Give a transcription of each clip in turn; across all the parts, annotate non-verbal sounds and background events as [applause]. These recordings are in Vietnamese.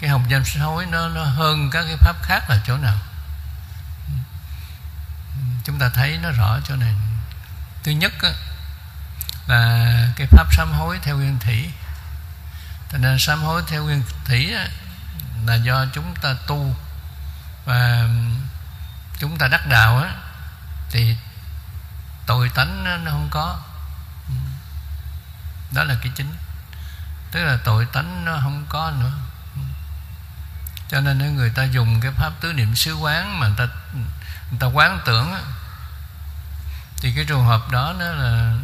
cái hồng danh sám hối nó nó hơn các cái pháp khác là chỗ nào. Chúng ta thấy nó rõ chỗ này. Thứ nhất á, là cái pháp sám hối theo nguyên thủy. Cho nên sám hối theo nguyên thủy á, là do chúng ta tu và chúng ta đắc đạo á, thì tội tánh nó, nó không có. Đó là cái chính. Tức là tội tánh nó không có nữa cho nên người ta dùng cái pháp tứ niệm xứ quán mà người ta người ta quán tưởng thì cái trường hợp đó nó là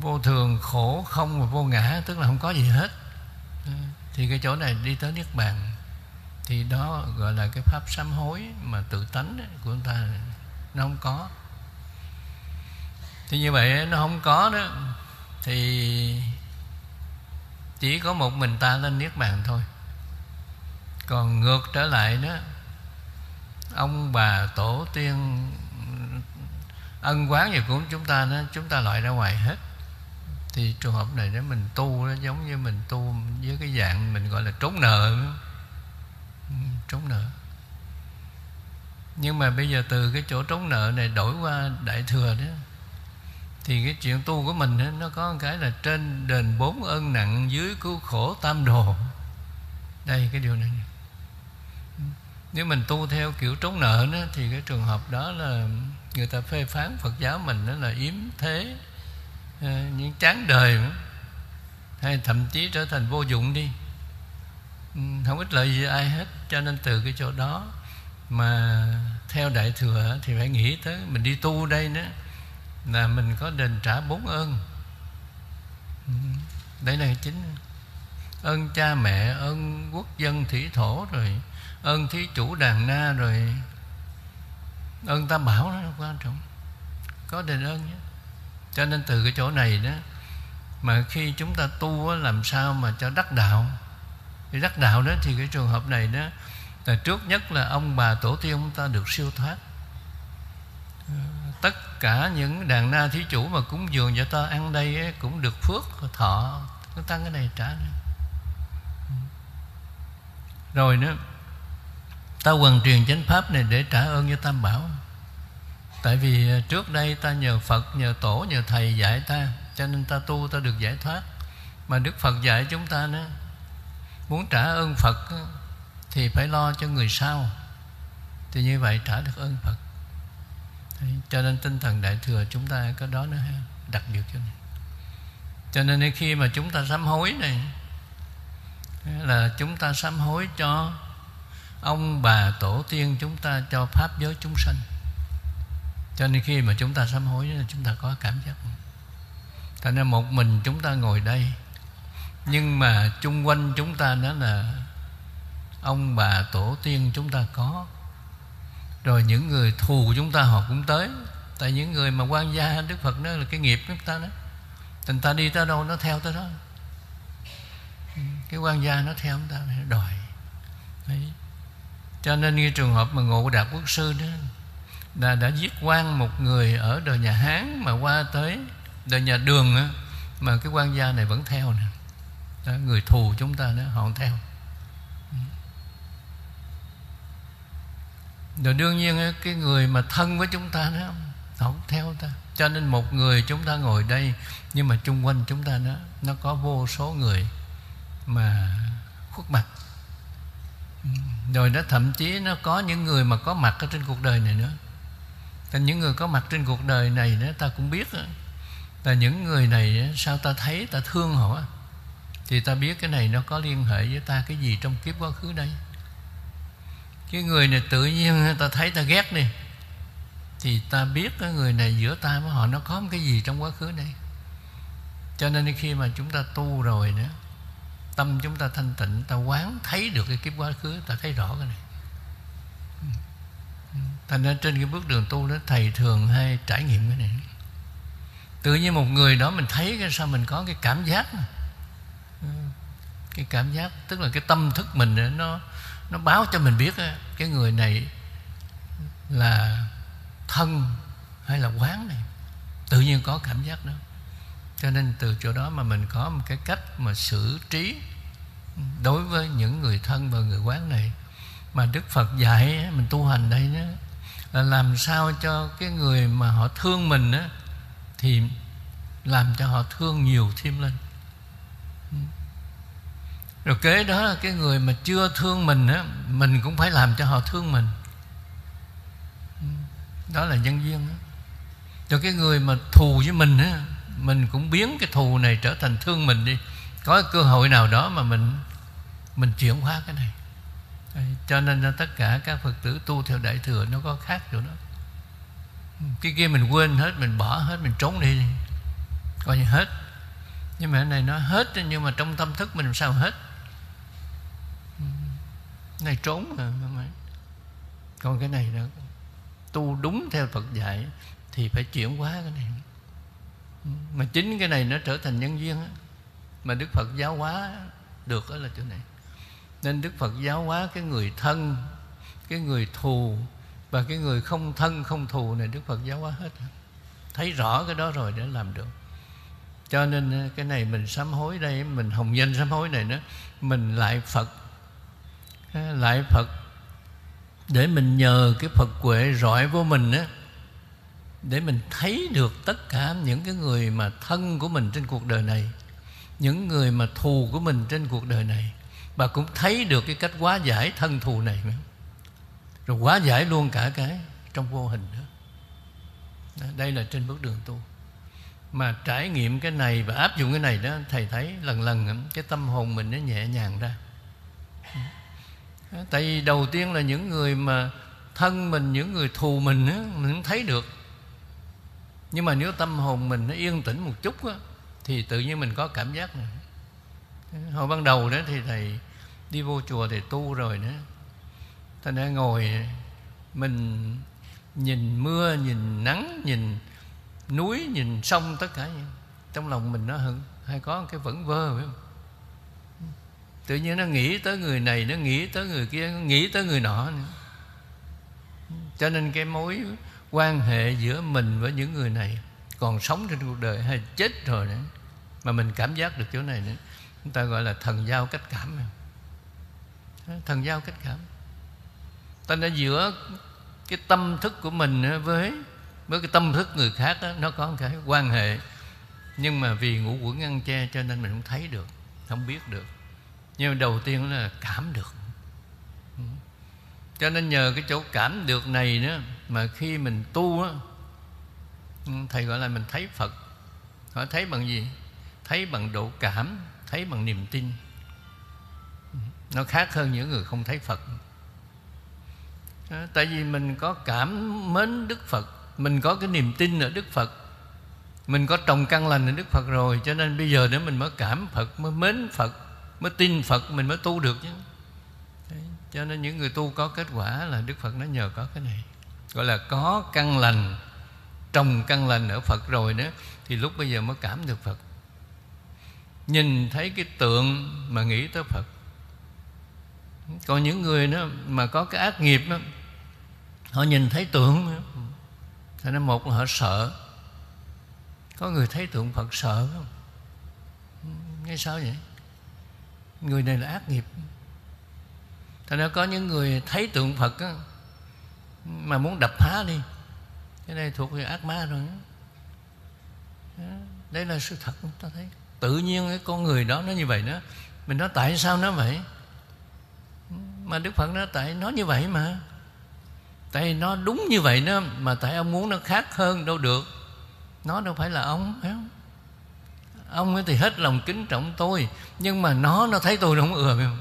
vô thường, khổ, không và vô ngã, tức là không có gì hết. Thì cái chỗ này đi tới niết bàn, thì đó gọi là cái pháp sám hối mà tự tánh của người ta, nó không có. Thì như vậy nó không có đó, thì chỉ có một mình ta lên niết bàn thôi còn ngược trở lại đó ông bà tổ tiên ân quán gì của chúng ta đó chúng ta loại ra ngoài hết. Thì trường hợp này nếu mình tu nó giống như mình tu với cái dạng mình gọi là trốn nợ. Trốn nợ. Nhưng mà bây giờ từ cái chỗ trốn nợ này đổi qua đại thừa đó thì cái chuyện tu của mình đó, nó có một cái là trên đền bốn ân nặng dưới cứu khổ tam đồ. Đây cái điều này nếu mình tu theo kiểu trốn nợ đó, thì cái trường hợp đó là người ta phê phán Phật giáo mình đó là yếm thế ờ, những chán đời hay thậm chí trở thành vô dụng đi. Ừ, không ích lợi gì ai hết. Cho nên từ cái chỗ đó mà theo đại thừa thì phải nghĩ tới mình đi tu đây nữa là mình có đền trả bốn ơn. Ừ, Đấy là chính. Ơn cha mẹ ơn quốc dân thủy thổ rồi ơn thí chủ đàn na rồi. Ơn tam bảo nó quan trọng. Có đền ơn nhé. Cho nên từ cái chỗ này đó mà khi chúng ta tu á, làm sao mà cho đắc đạo? Thì đắc đạo đó thì cái trường hợp này đó là trước nhất là ông bà tổ tiên chúng ta được siêu thoát. Tất cả những đàn na thí chủ mà cúng dường cho ta ăn đây ấy, cũng được phước thọ. Nó tăng cái này trả nữa. Rồi nữa ta hoàn truyền chánh pháp này để trả ơn cho tam bảo. Tại vì à, trước đây ta nhờ phật, nhờ tổ, nhờ thầy dạy ta, cho nên ta tu, ta được giải thoát. Mà đức phật dạy chúng ta nữa, muốn trả ơn phật thì phải lo cho người sau. Thì như vậy trả được ơn phật. Cho nên tinh thần đại thừa chúng ta có đó nữa ha, đặc biệt cho này cho nên khi mà chúng ta sám hối này là chúng ta sám hối cho ông bà tổ tiên chúng ta cho pháp giới chúng sanh. Cho nên khi mà chúng ta sám hối, chúng ta có cảm giác. Thành ra một mình chúng ta ngồi đây, nhưng mà chung quanh chúng ta đó là ông bà tổ tiên chúng ta có. Rồi những người thù chúng ta họ cũng tới. Tại những người mà quan gia đức phật đó là cái nghiệp của chúng ta đó thành ta đi tới đâu nó theo tới đó. Cái quan gia nó theo chúng ta, đòi cho nên như trường hợp mà ngộ đạt quốc sư đó là đã giết quan một người ở đời nhà hán mà qua tới đời nhà đường á, mà cái quan gia này vẫn theo nè. Đó, người thù chúng ta đó họ không theo. Rồi đương nhiên cái người mà thân với chúng ta đó họ cũng theo ta. Cho nên một người chúng ta ngồi đây nhưng mà chung quanh chúng ta đó nó có vô số người mà khuất mặt rồi nó thậm chí nó có những người mà có mặt ở trên cuộc đời này nữa. Thành những người có mặt trên cuộc đời này đó, ta cũng biết đó, là những người này sao ta thấy ta thương họ thì ta biết cái này nó có liên hệ với ta cái gì trong kiếp quá khứ đây. Cái người này tự nhiên ta thấy ta ghét đi. Thì ta biết cái người này giữa ta với họ nó có một cái gì trong quá khứ đây cho nên khi mà chúng ta tu rồi nữa tâm chúng ta thanh tịnh, ta quán thấy được cái kiếp quá khứ, ta thấy rõ cái này. Ừ. Thành ra trên cái bước đường tu đó, thầy thường hay trải nghiệm cái này. Tự nhiên một người đó mình thấy cái sao mình có cái cảm giác này. Ừ. cái cảm giác, tức là cái tâm thức mình nó nó báo cho mình biết cái người này là thân hay là quán này. Tự nhiên có cảm giác đó cho nên từ chỗ đó mà mình có một cái cách mà xử trí đối với những người thân và người quán này. Mà Đức Phật dạy, mình tu hành đây đó, là làm sao cho cái người mà họ thương mình á, thì làm cho họ thương nhiều thêm lên. Rồi kế đó là cái người mà chưa thương mình á, mình cũng phải làm cho họ thương mình. Đó là nhân duyên đó. cho cái người mà thù với mình á mình cũng biến cái thù này trở thành thương mình đi. Có cơ hội nào đó mà mình mình chuyển hóa cái này. Cho nên là tất cả các phật tử tu theo đại thừa nó có khác chỗ đó. Cái kia mình quên hết, mình bỏ hết, mình trốn đi. Coi như hết. Nhưng mà cái này nó hết, nhưng mà trong tâm thức mình làm sao hết? Này trốn rồi còn cái này đó tu đúng theo Phật dạy thì phải chuyển hóa cái này mà chính cái này nó trở thành nhân duyên á. Mà Đức Phật giáo hóa được đó là chỗ này. Nên Đức Phật giáo hóa cái người thân, cái người thù, và cái người không thân, không thù này Đức Phật giáo hóa hết. Thấy rõ cái đó rồi để làm được. Cho nên ờ, cái này mình sám hối đây, mình hồng danh sám hối này nữa, mình lại Phật. Ờ, lại Phật để mình nhờ cái Phật huệ rọi vô mình á để mình thấy được tất cả những cái người mà thân của mình trên cuộc đời này những người mà thù của mình trên cuộc đời này bà cũng thấy được cái cách hóa giải thân thù này rồi hóa giải luôn cả cái trong vô hình đó đây là trên bước đường tu. Mà trải nghiệm cái này và áp dụng cái này đó thầy thấy lần lần cái tâm hồn mình nó nhẹ nhàng ra. Tại vì đầu tiên là những người mà thân mình những người thù mình á, mình thấy được nhưng mà nếu tâm hồn mình nó yên tĩnh một chút á, thì tự nhiên mình có cảm giác này. Hồi ban đầu đó thì thầy đi vô chùa thì tu rồi nữa thành ra ngồi mình nhìn mưa nhìn nắng nhìn núi nhìn sông tất cả trong lòng mình nó hưng hay có cái vẫn vơ phải không? Tự nhiên nó nghĩ tới người này nó nghĩ tới người kia nó nghĩ tới người nọ nữa. Cho nên cái mối quan hệ giữa mình với những người này còn sống trên cuộc đời hay chết rồi nữa mà mình cảm giác được chỗ này nữa chúng ta gọi là thần giao cách cảm. Thần giao cách cảm. Ta đã giữa cái tâm thức của mình với với cái tâm thức người khác đó, nó có một cái quan hệ. Nhưng mà vì ngũ quẩn ngăn che cho nên mình không thấy được không biết được. Nhưng đầu tiên là cảm được cho nên nhờ cái chỗ cảm được này nữa mà khi mình tu á, thầy gọi là mình thấy phật. Họ thấy bằng gì? Thấy bằng độ cảm, thấy bằng niềm tin. Nó khác hơn những người không thấy phật. À, tại vì mình có cảm mến đức phật, mình có cái niềm tin ở đức phật, mình có trồng căn lành ở đức phật rồi, cho nên bây giờ nếu mình mới cảm phật, mới mến phật, mới tin phật, mình mới tu được chứ cho nên những người tu có kết quả là đức phật nó nhờ có cái này. Gọi là có căn lành trồng căn lành ở phật rồi nữa thì lúc bây giờ mới cảm được phật. Nhìn thấy cái tượng mà nghĩ tới phật. Còn những người đó mà có cái ác nghiệp đó, họ nhìn thấy tượng thì nó một là họ sợ. Có người thấy tượng phật sợ không? Nghe sao vậy? Người này là ác nghiệp thành ra có những người thấy tượng phật á, mà muốn đập phá đi. Cái này thuộc về ác ma rồi. Đó. đấy là sự thật ta thấy. Tự nhiên cái con người đó nó như vậy đó. Mình nói tại sao nó vậy? Mà đức phật nói tại nó như vậy mà. Tại nó đúng như vậy đó mà tại ông muốn nó khác hơn đâu được. Nó đâu phải là ông phải không? Ông ấy thì hết lòng kính trọng tôi nhưng mà nó nó thấy tôi không ưa phải không?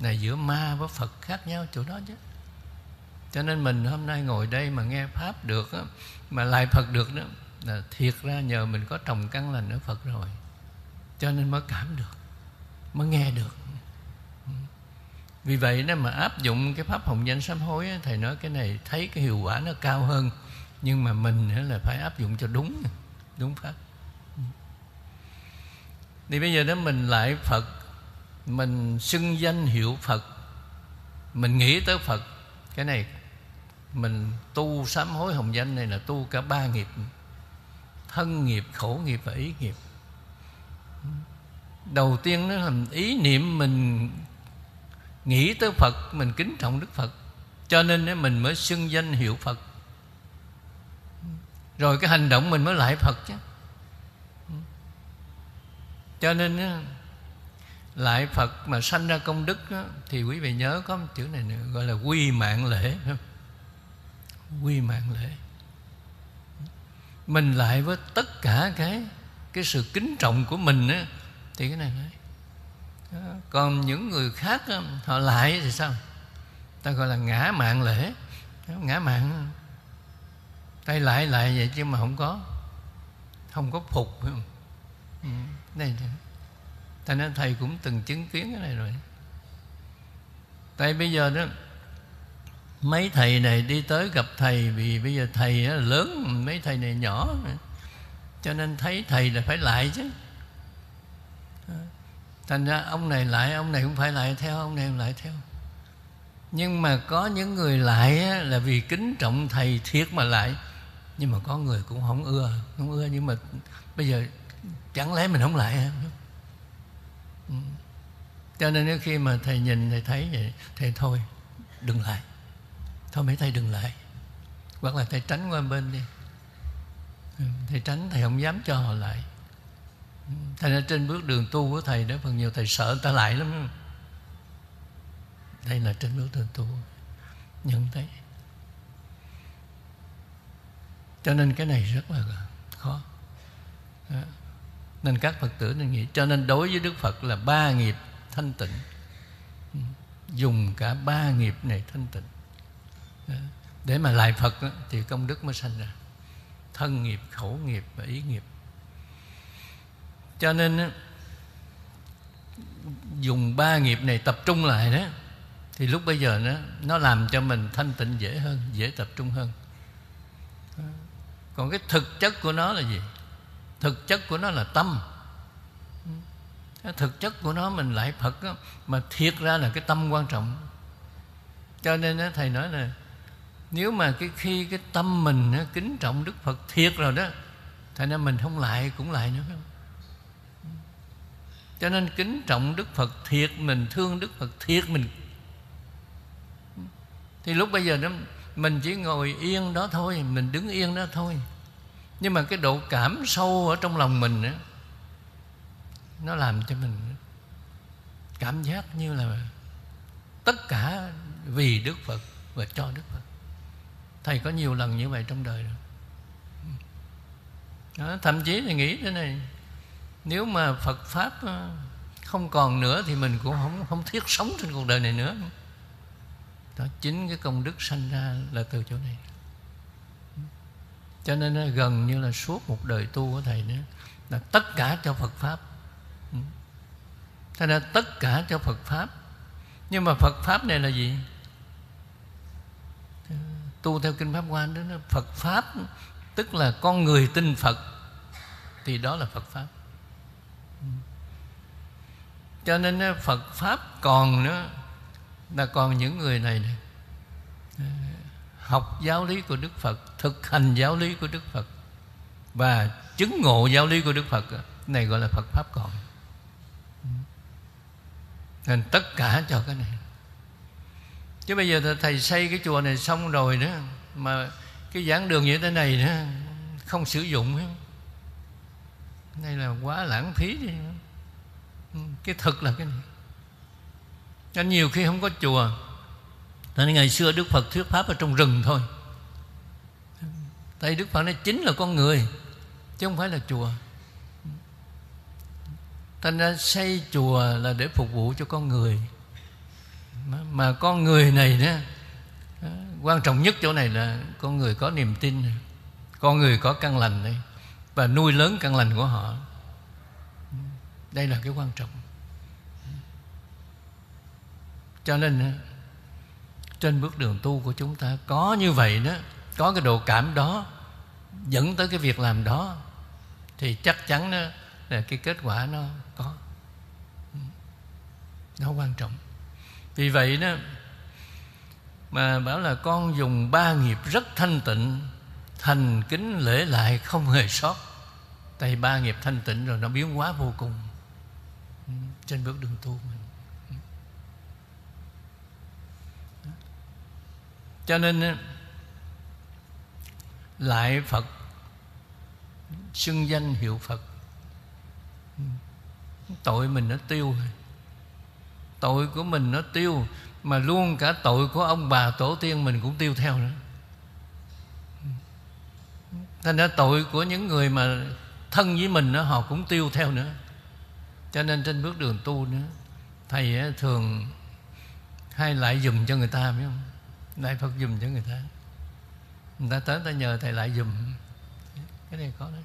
Này giữa ma với phật khác nhau chỗ đó chứ. Cho nên mình hôm nay ngồi đây mà nghe pháp được á, mà lại phật được đó là thiệt ra nhờ mình có trồng căn lành ở phật rồi. Cho nên mới cảm được mới nghe được. Vì vậy nên mà áp dụng cái pháp hồng danh sám hối thầy nói cái này thấy cái hiệu quả nó cao hơn nhưng mà mình là phải áp dụng cho đúng đúng pháp. Thì bây giờ đó mình lại Phật mình xưng danh hiệu Phật. Mình nghĩ tới Phật. Cái này Mình tu sám hối hồng danh này là tu cả ba nghiệp. Thân nghiệp, khổ nghiệp và ý nghiệp. Đầu tiên nó làm ý niệm mình nghĩ tới phật mình kính trọng đức phật. Cho nên mình mới xưng danh hiệu phật. Rồi cái hành động mình mới lại phật chứ. Cho nên lại phật mà sanh ra công đức thì quý vị nhớ có một chữ này nữa gọi là quy mạng lễ. Quy mạng lễ. Mình lại với tất cả cái cái sự kính trọng của mình á thì cái này đấy còn những người khác họ lại thì sao? Ta gọi là ngã mạng lễ. Ngã mạng. Tay lại lại vậy chứ mà không có không có phục không? Ừ, đây thành ra thầy cũng từng chứng kiến cái này rồi. Tại bây giờ đó, mấy thầy này đi tới gặp thầy vì bây giờ thầy là lớn, mấy thầy này nhỏ. Cho nên thấy thầy là phải lại chứ. Thành ra ông này lại, ông này cũng phải lại theo, ông này cũng lại theo. Nhưng mà có những người lại là vì kính trọng thầy thiệt mà lại. Nhưng mà có người cũng không ưa không ưa nhưng mà bây giờ chẳng lẽ mình không lại hả cho nên khi mà thầy nhìn thầy thấy vậy thầy thôi đừng lại. Thôi mấy thầy đừng lại. Hoặc là thầy tránh qua bên đi. Ừ, thầy tránh thầy không dám cho họ lại. Ừ, thành ra trên bước đường tu của thầy đó phần nhiều thầy sợ người ta lại lắm. Đây là trên bước đường tu. Nhận thấy. Cho nên cái này rất là khó. Đó. nên các phật tử nên nghĩ cho nên đối với đức phật là ba nghiệp thanh tịnh. Dùng cả ba nghiệp này thanh tịnh. Để mà lại phật thì công đức mới sanh ra. Thân nghiệp, khẩu nghiệp và ý nghiệp. Cho nên dùng ba nghiệp này tập trung lại đó, thì lúc bây giờ nó nó làm cho mình thanh tịnh dễ hơn, dễ tập trung hơn. Còn cái thực chất của nó là gì? Thực chất của nó là tâm thực chất của nó mình lại phật đó, mà thiệt ra là cái tâm quan trọng. Cho nên đó, thầy nói là nếu mà cái khi cái tâm mình đó, kính trọng đức phật thiệt rồi đó thành ra mình không lại cũng lại nữa. Không cho nên kính trọng đức phật thiệt mình thương đức phật thiệt mình. Thì lúc bây giờ đó mình chỉ ngồi yên đó thôi mình đứng yên đó thôi. Nhưng mà cái độ cảm sâu ở trong lòng mình đó, nó làm cho mình cảm giác như là tất cả vì đức phật và cho đức phật. Thầy có nhiều lần như vậy trong đời rồi. Đó, thậm chí thì nghĩ thế này nếu mà phật pháp ờ, không còn nữa thì mình cũng không không thiết sống trên cuộc đời này nữa. Đó chính cái công đức sanh ra là từ chỗ này. Cho nên gần như là suốt một đời tu của thầy nữa là tất cả cho Phật pháp. Thế nên tất cả cho Phật pháp. Nhưng mà Phật pháp này là gì? Tu theo kinh pháp quan đó là Phật pháp, tức là con người tin Phật, thì đó là Phật pháp. Cho nên Phật pháp còn nữa là còn những người này này học giáo lý của Đức Phật, thực hành giáo lý của Đức Phật và chứng ngộ giáo lý của Đức Phật này gọi là Phật pháp còn nên tất cả cho cái này. Chứ bây giờ thầy xây cái chùa này xong rồi nữa, mà cái giảng đường như thế này nữa không sử dụng ấy. đây là quá lãng phí đi. Cái thực là cái này. Cho nhiều khi không có chùa nên ngày xưa Đức Phật thuyết pháp ở trong rừng thôi. Tại Đức Phật nói chính là con người Chứ không phải là chùa. Thành ra xây chùa là để phục vụ cho con người. Mà, con người này đó Quan trọng nhất chỗ này là Con người có niềm tin Con người có căn lành đây Và nuôi lớn căn lành của họ. Đây là cái quan trọng. Cho nên trên bước đường tu của chúng ta có như vậy đó có cái độ cảm đó dẫn tới cái việc làm đó thì chắc chắn đó là cái kết quả nó có. Ừ. Nó quan trọng. Vì vậy đó, mà bảo là con dùng ba nghiệp rất thanh tịnh, thành kính lễ lại không hề sót. Tại ba nghiệp thanh tịnh rồi nó biến hóa vô cùng. Ừ, trên bước đường tu mình. Ừ. Cho nên lại phật, xưng danh hiệu phật tội mình nó tiêu. Tội của mình nó tiêu mà luôn cả tội của ông bà tổ tiên mình cũng tiêu theo nữa. Thành ra tội của những người mà thân với mình đó, họ cũng tiêu theo nữa. Cho nên trên bước đường tu nữa thầy thường hay lại dùm cho người ta biết không? Lại phật dùm cho người ta. Người ta tới ta nhờ thầy lại dùm. Cái này có đấy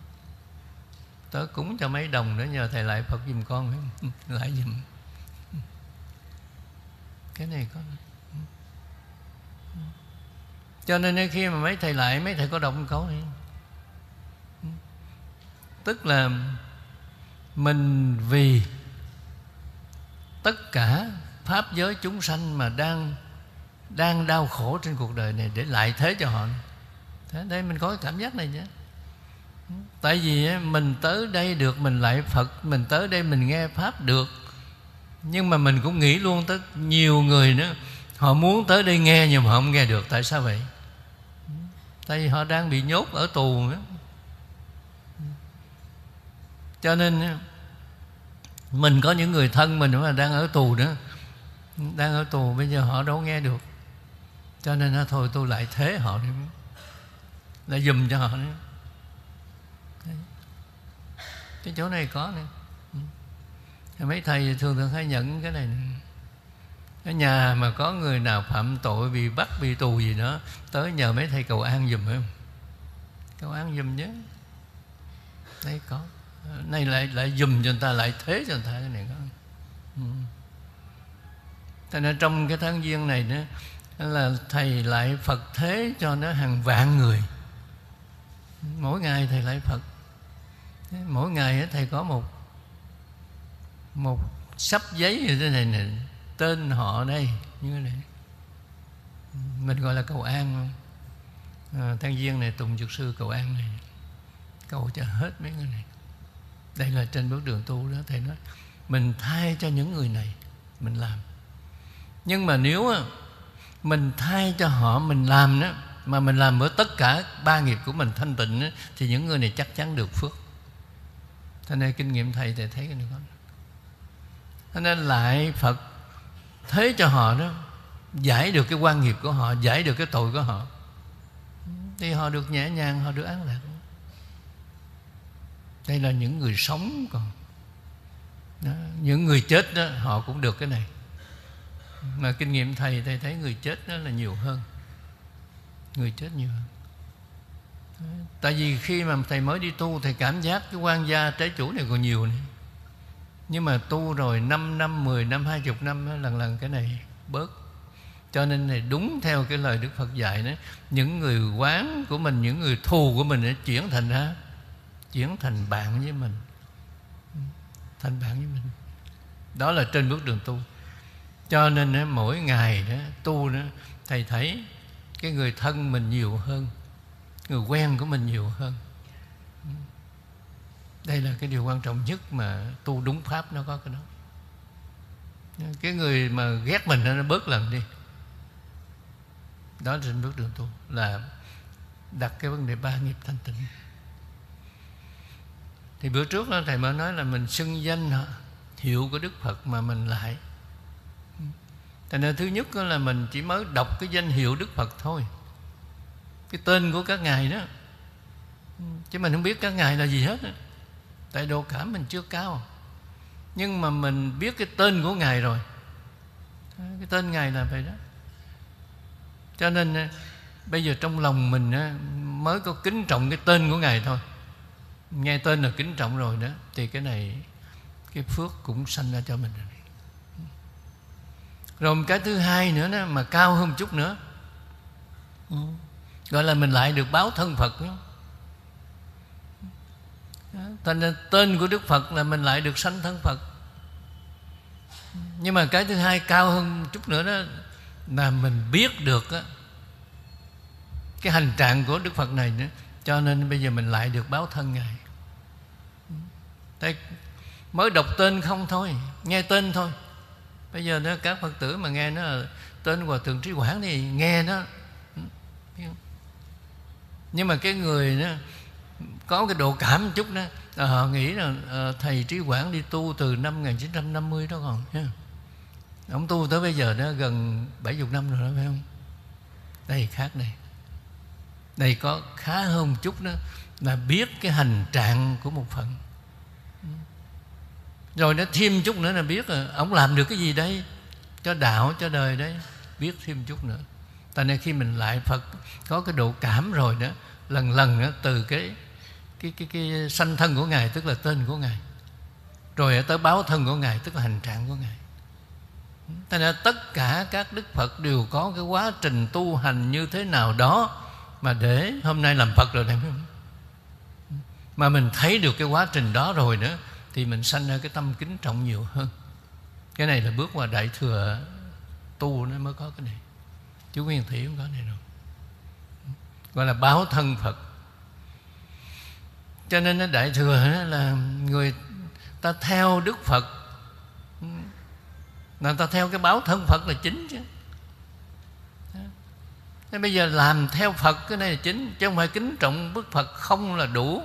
tớ cúng cho mấy đồng nữa, nhờ thầy lại phật giùm con [laughs] lại giùm cái này có cho nên khi mà mấy thầy lại, mấy thầy có động câu này tức là mình vì tất cả pháp giới chúng sanh mà đang đang đau khổ trên cuộc đời này để lại thế cho họ. Thế đây mình có cái cảm giác này nhé tại vì mình tới đây được, mình lại phật, mình tới đây mình nghe pháp được. Nhưng mà mình cũng nghĩ luôn tới nhiều người nữa, họ muốn tới đây nghe nhưng mà họ không nghe được. Tại sao vậy? Tại vì họ đang bị nhốt ở tù nữa cho nên mình có những người thân mình mà đang ở tù nữa. Đang ở tù, bây giờ họ đâu nghe được. Cho nên thôi tôi lại thế họ đi. Lại dùm cho họ nữa cái chỗ này có này, ừ. mấy thầy thường thường hay nhận cái này ở nhà mà có người nào phạm tội bị bắt bị tù gì đó tới nhờ mấy thầy cầu an giùm không? Cầu an giùm nhé. Đây có. Này lại lại dùm cho người ta lại thế cho người ta cái này có. Ừ. Thế nên trong cái tháng giêng này nữa là thầy lại Phật thế cho nó hàng vạn người. Mỗi ngày thầy lại Phật mỗi ngày thầy có một một sắp giấy như thế này này tên họ đây như thế này. Mình gọi là cầu an à, tháng viên này tùng dược sư cầu an này. Cầu cho hết mấy người này. Đây là trên bước đường tu đó thầy nói. Mình thay cho những người này mình làm. Nhưng mà nếu mình thay cho họ mình làm đó mà mình làm với tất cả ba nghiệp của mình thanh tịnh đó, thì những người này chắc chắn được phước cho nên kinh nghiệm thầy thầy thấy cái điều đó. Cho nên lại phật thế cho họ đó, giải được cái quan nghiệp của họ, giải được cái tội của họ. Thì họ được nhẹ nhàng, họ được an lạc. Đây là những người sống còn. Đó. những người chết đó, họ cũng được cái này. Mà kinh nghiệm thầy thầy thấy người chết đó là nhiều hơn. Người chết nhiều hơn tại vì khi mà thầy mới đi tu thầy cảm giác cái quan gia trái chủ này còn nhiều nữa. Nhưng mà tu rồi 5 năm 10 năm 20 năm lần lần cái này bớt. Cho nên này đúng theo cái lời Đức Phật dạy đó những người quán của mình những người thù của mình chuyển thành ra chuyển thành bạn với mình. Thành bạn với mình. Đó là trên bước đường tu. Cho nên mỗi ngày đó, tu đó, thầy thấy cái người thân mình nhiều hơn người quen của mình nhiều hơn. Đây là cái điều quan trọng nhất mà tu đúng pháp nó có cái đó. Cái người mà ghét mình nó bớt lần đi. Đó là bước đường tu, là đặt cái vấn đề ba nghiệp thanh tịnh. Thì bữa trước đó thầy mới nói là mình xưng danh hiệu của đức phật mà mình lại. Thành ra thứ nhất là mình chỉ mới đọc cái danh hiệu Đức Phật thôi. Cái tên của các ngài đó. Chứ mình không biết các ngài là gì hết Tại độ cảm mình chưa cao. Nhưng mà mình biết cái tên của ngài rồi. Cái tên ngài là vậy đó. Cho nên à, bây giờ trong lòng mình à, mới có kính trọng cái tên của ngài thôi. Nghe tên là kính trọng rồi đó thì cái này cái phước cũng sanh ra cho mình rồi. Rồi một cái thứ hai nữa đó, mà cao hơn một chút nữa. Ừ gọi là mình lại được báo thân phật đó. Thành tên của Đức Phật là mình lại được sanh thân Phật. Nhưng mà cái thứ hai cao hơn chút nữa đó Là mình biết được á, Cái hành trạng của Đức Phật này nữa. Cho nên bây giờ mình lại được báo thân Ngài. Mới đọc tên không thôi nghe tên thôi. Bây giờ đó các phật tử mà nghe nó là tên hòa thượng trí quảng thì nghe nó nhưng mà cái người đó có cái độ cảm một chút đó à, họ nghĩ là à, thầy trí quảng đi tu từ năm 1950 đó còn nha ông tu tới bây giờ đó gần 70 năm rồi đó phải không? Đây khác đây. Đây có khá hơn một chút đó là biết cái hành trạng của một phần. Rồi nó thêm chút nữa là biết là ông làm được cái gì đây? Cho đạo cho đời đấy biết thêm chút nữa tại nên khi mình lại phật có cái độ cảm rồi đó lần lần đó, từ cái cái cái cái sanh thân của ngài tức là tên của ngài rồi tới báo thân của ngài tức là hành trạng của ngài. Tại nên tất cả các Đức Phật đều có cái quá trình tu hành như thế nào đó Mà để hôm nay làm Phật rồi này Mà mình thấy được cái quá trình đó rồi nữa Thì mình sanh ra cái tâm kính trọng nhiều hơn. Cái này là bước qua Đại Thừa tu nó mới có cái này. Chú Nguyên Thủy không có này đâu. Gọi là báo thân Phật. Cho nên nó Đại Thừa là người ta theo Đức Phật. Là ta theo cái báo thân Phật là chính chứ. Thế bây giờ làm theo Phật cái này là chính, Chứ không phải kính trọng Đức Phật không là đủ.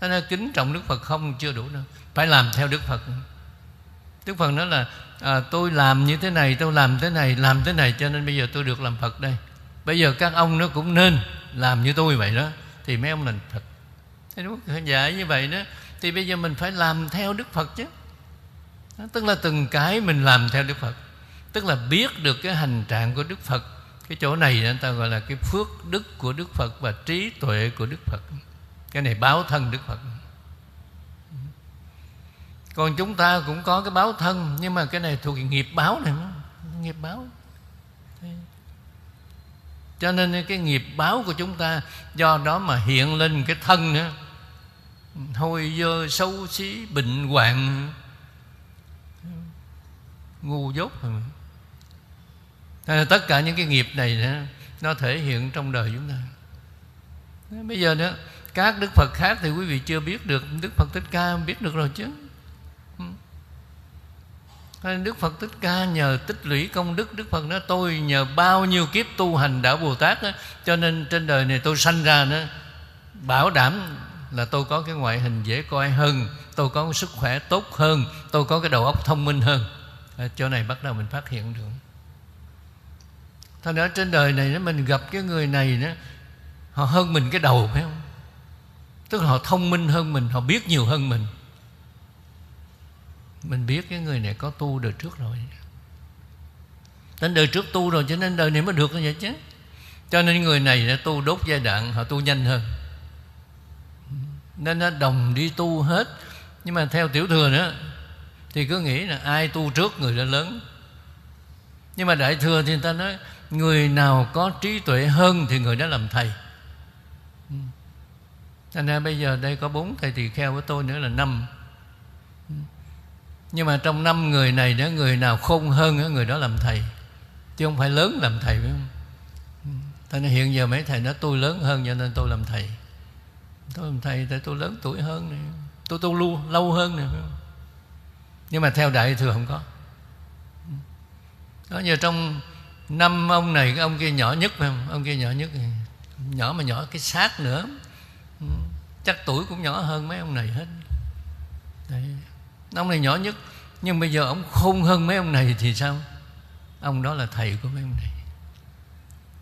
Thế nên kính trọng Đức Phật không chưa đủ đâu. Phải làm theo Đức Phật Đức Phật nói là à, Tôi làm như thế này Tôi làm thế này Làm thế này cho nên bây giờ tôi được làm Phật đây. Bây giờ các ông nó cũng nên Làm như tôi vậy đó Thì mấy ông làm Phật. Thế đúng dạy như vậy đó. Thì bây giờ mình phải làm theo Đức Phật chứ. Đó, tức là từng cái mình làm theo đức phật. Tức là biết được cái hành trạng của đức phật. Cái chỗ này người ta gọi là cái phước đức của đức phật và trí tuệ của đức phật. Cái này báo thân đức phật còn chúng ta cũng có cái báo thân nhưng mà cái này thuộc nghiệp báo này nghiệp báo. Cho nên cái nghiệp báo của chúng ta do đó mà hiện lên cái thân nữa hôi dơ xấu xí bệnh hoạn. Ngu dốt rồi tất cả những cái nghiệp này nữa, nó thể hiện trong đời chúng ta. Bây giờ nữa các đức phật khác thì quý vị chưa biết được đức phật thích ca biết được rồi chứ. Đức Phật Thích Ca nhờ tích lũy công đức. Đức Phật nói tôi nhờ bao nhiêu kiếp tu hành đạo Bồ Tát đó, Cho nên trên đời này tôi sanh ra nữa Bảo đảm là tôi có cái ngoại hình dễ coi hơn Tôi có sức khỏe tốt hơn Tôi có cái đầu óc thông minh hơn. À, chỗ này bắt đầu mình phát hiện được. Thôi nữa trên đời này nếu mình gặp cái người này đó, Họ hơn mình cái đầu phải không? Tức là họ thông minh hơn mình Họ biết nhiều hơn mình. Mình biết cái người này có tu đời trước rồi. Đến đời trước tu rồi, Cho nên đời này mới được như vậy chứ. Cho nên người này đã tu đốt giai đoạn, Họ tu nhanh hơn. Nên nó đồng đi tu hết. Nhưng mà theo tiểu thừa nữa, thì cứ nghĩ là ai tu trước người đã lớn. Nhưng mà đại thừa thì người ta nói, người nào có trí tuệ hơn thì người đó làm thầy. Thành ra bây giờ đây có bốn thầy tỳ kheo với tôi nữa là năm nhưng mà trong năm người này đó người nào khôn hơn người đó làm thầy. Chứ không phải lớn làm thầy phải không? Ừ. Thế nên hiện giờ mấy thầy nói tôi lớn hơn cho nên tôi làm thầy. Tôi làm thầy tại tôi lớn tuổi hơn này. Tôi tu lâu, lâu hơn này phải không? nhưng mà theo đại thừa không có. Ừ. Đó như trong năm ông này cái ông kia nhỏ nhất phải không? Ông kia nhỏ nhất nhỏ mà nhỏ cái xác nữa. Ừ. Chắc tuổi cũng nhỏ hơn mấy ông này hết. Đấy ông này nhỏ nhất, nhưng bây giờ ông khôn hơn mấy ông này thì sao? Ông đó là thầy của mấy ông này.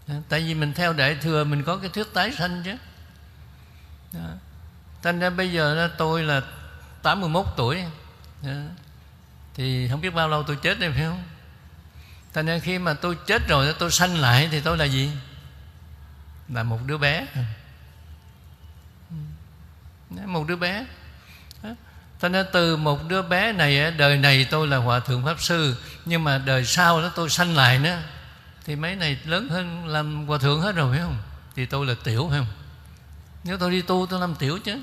Đó. tại vì mình theo đại thừa, mình có cái thuyết tái sanh chứ. Đó. thành ra bây giờ tôi là 81 tuổi. Đó. Thì không biết bao lâu tôi chết đây, phải không? Thành ra khi mà tôi chết rồi tôi sanh lại thì tôi là gì? Là một đứa bé. Một đứa bé. Thế nên từ một đứa bé này Đời này tôi là Hòa Thượng Pháp Sư, Nhưng mà đời sau đó tôi sanh lại nữa. Thì mấy này lớn hơn Làm Hòa Thượng hết rồi, phải không? Thì tôi là tiểu, phải không? Nếu tôi đi tu, tôi làm tiểu chứ.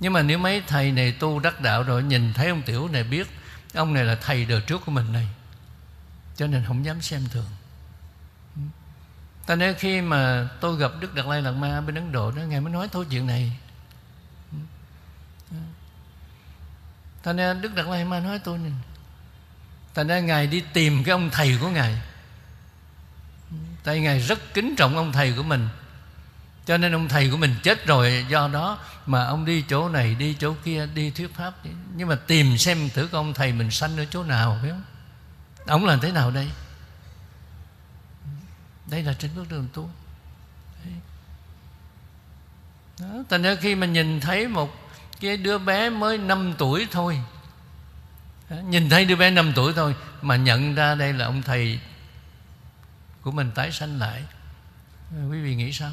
Nhưng mà nếu mấy thầy này tu đắc đạo rồi, Nhìn thấy ông tiểu này biết, ông này là thầy đời trước của mình này. Cho nên không dám xem thường. Ta nên khi mà tôi gặp đức đạt lai lạt ma bên ấn độ đó, ngài mới nói thôi chuyện này. Thành ra đức đạt lai ma nói tôi này thành ra ngài đi tìm cái ông thầy của ngài. Tại ngài rất kính trọng ông thầy của mình. Cho nên ông thầy của mình chết rồi do đó mà ông đi chỗ này đi chỗ kia đi thuyết pháp. Nhưng mà tìm xem thử ông thầy mình sanh ở chỗ nào phải không? Ông làm thế nào đây? Đây là trên bước đường tu. Đó, thành ra khi mà nhìn thấy một cái đứa bé mới 5 tuổi thôi. Nhìn thấy đứa bé 5 tuổi thôi mà nhận ra đây là ông thầy của mình tái sanh lại. Ờ, quý vị nghĩ sao?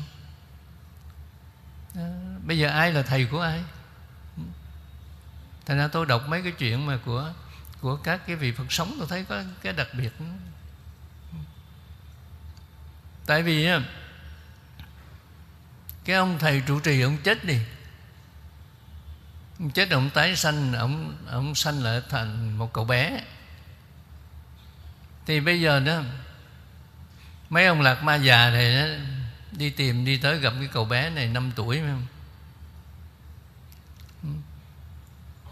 Ờ, bây giờ ai là thầy của ai? Thành ra tôi đọc mấy cái chuyện mà của của các cái vị Phật sống, tôi thấy có cái đặc biệt. Tại vì cái ông thầy trụ trì ông chết đi chết ông tái sanh ông ông sanh lại thành một cậu bé. Thì bây giờ đó mấy ông lạc ma già này đó, đi tìm đi tới gặp cái cậu bé này 5 tuổi phải không? Ừ.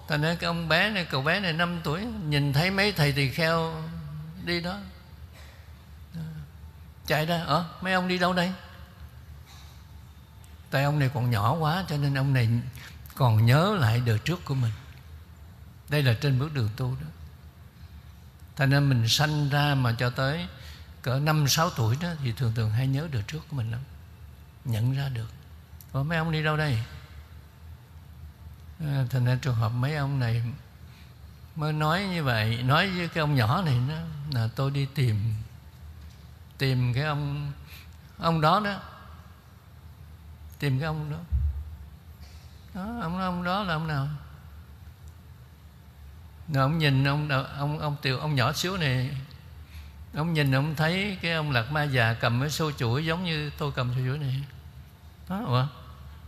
Ta nói cái ông bé này cậu bé này 5 tuổi nhìn thấy mấy thầy tỳ kheo đi đó. Chạy ra ở mấy ông đi đâu đây? Tại ông này còn nhỏ quá cho nên ông này còn nhớ lại đời trước của mình. Đây là trên bước đường tu đó. Thành nên mình sanh ra mà cho tới cỡ năm sáu tuổi đó thì thường thường hay nhớ đời trước của mình lắm. Nhận ra được. Ủa mấy ông đi đâu đây? À, thành ra trường hợp mấy ông này mới nói như vậy nói với cái ông nhỏ này đó là tôi đi tìm tìm cái ông ông đó đó. Tìm cái ông đó đó, ông ông đó là ông nào? Rồi ông nhìn ông ông ông tiểu ông nhỏ xíu này ông nhìn ông thấy cái ông lạc ma già cầm cái xô chuỗi giống như tôi cầm xô chuỗi này. Đó hả?